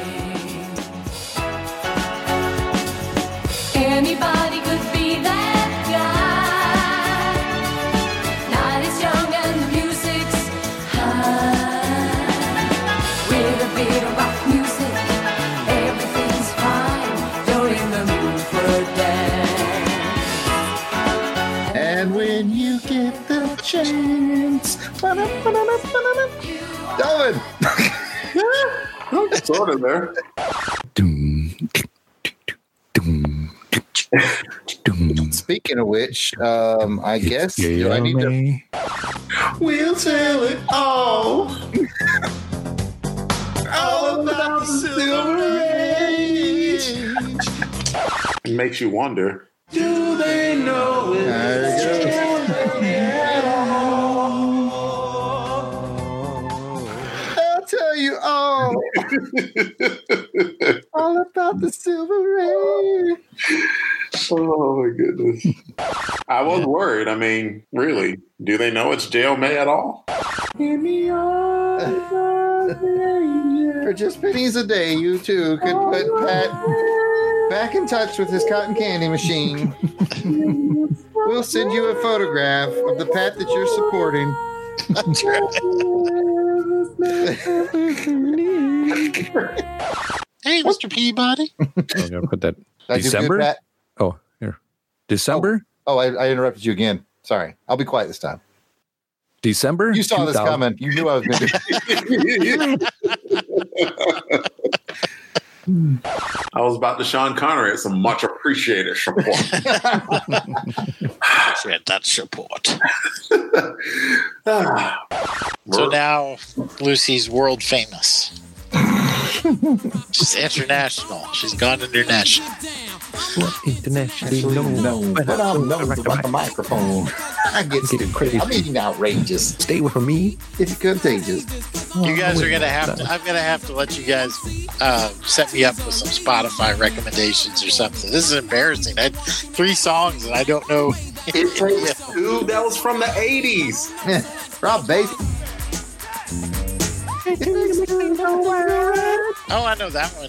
Anybody the chance. Delvin. Sort of there. Speaking of which, um, I guess do I need to. We'll tell it all. all about the silver age. It makes you wonder. Do they know it? All. all about the silver age. Oh my goodness. I was worried. I mean, really, do they know it's Jail May at all? For just pennies a day, you too could put Pat back in touch with his cotton candy machine. we'll send you a photograph of the Pat that you're supporting. Hey, Mr. Peabody. Oh, I'm gonna put that Did I good, December. Pat? oh, here, December. Oh, oh, I, I interrupted you again. Sorry. I'll be quiet this time. December. You saw this 2000 coming. You knew I was going to I was about to Sean Connery. It's a much appreciated support. Appreciate that support. So now Lucy's world famous. She's international. She's gone international. Internationally no, known. but I'm known about the microphone. I get Getting stupid. crazy. I'm eating outrageous. Stay with me. It's contagious. You guys are gonna have to. I'm gonna have to let you guys uh, set me up with some Spotify recommendations or something. This is embarrassing. I had three songs and I don't know. it takes two. That was from the 80s. Rob Base. Oh, I know that one.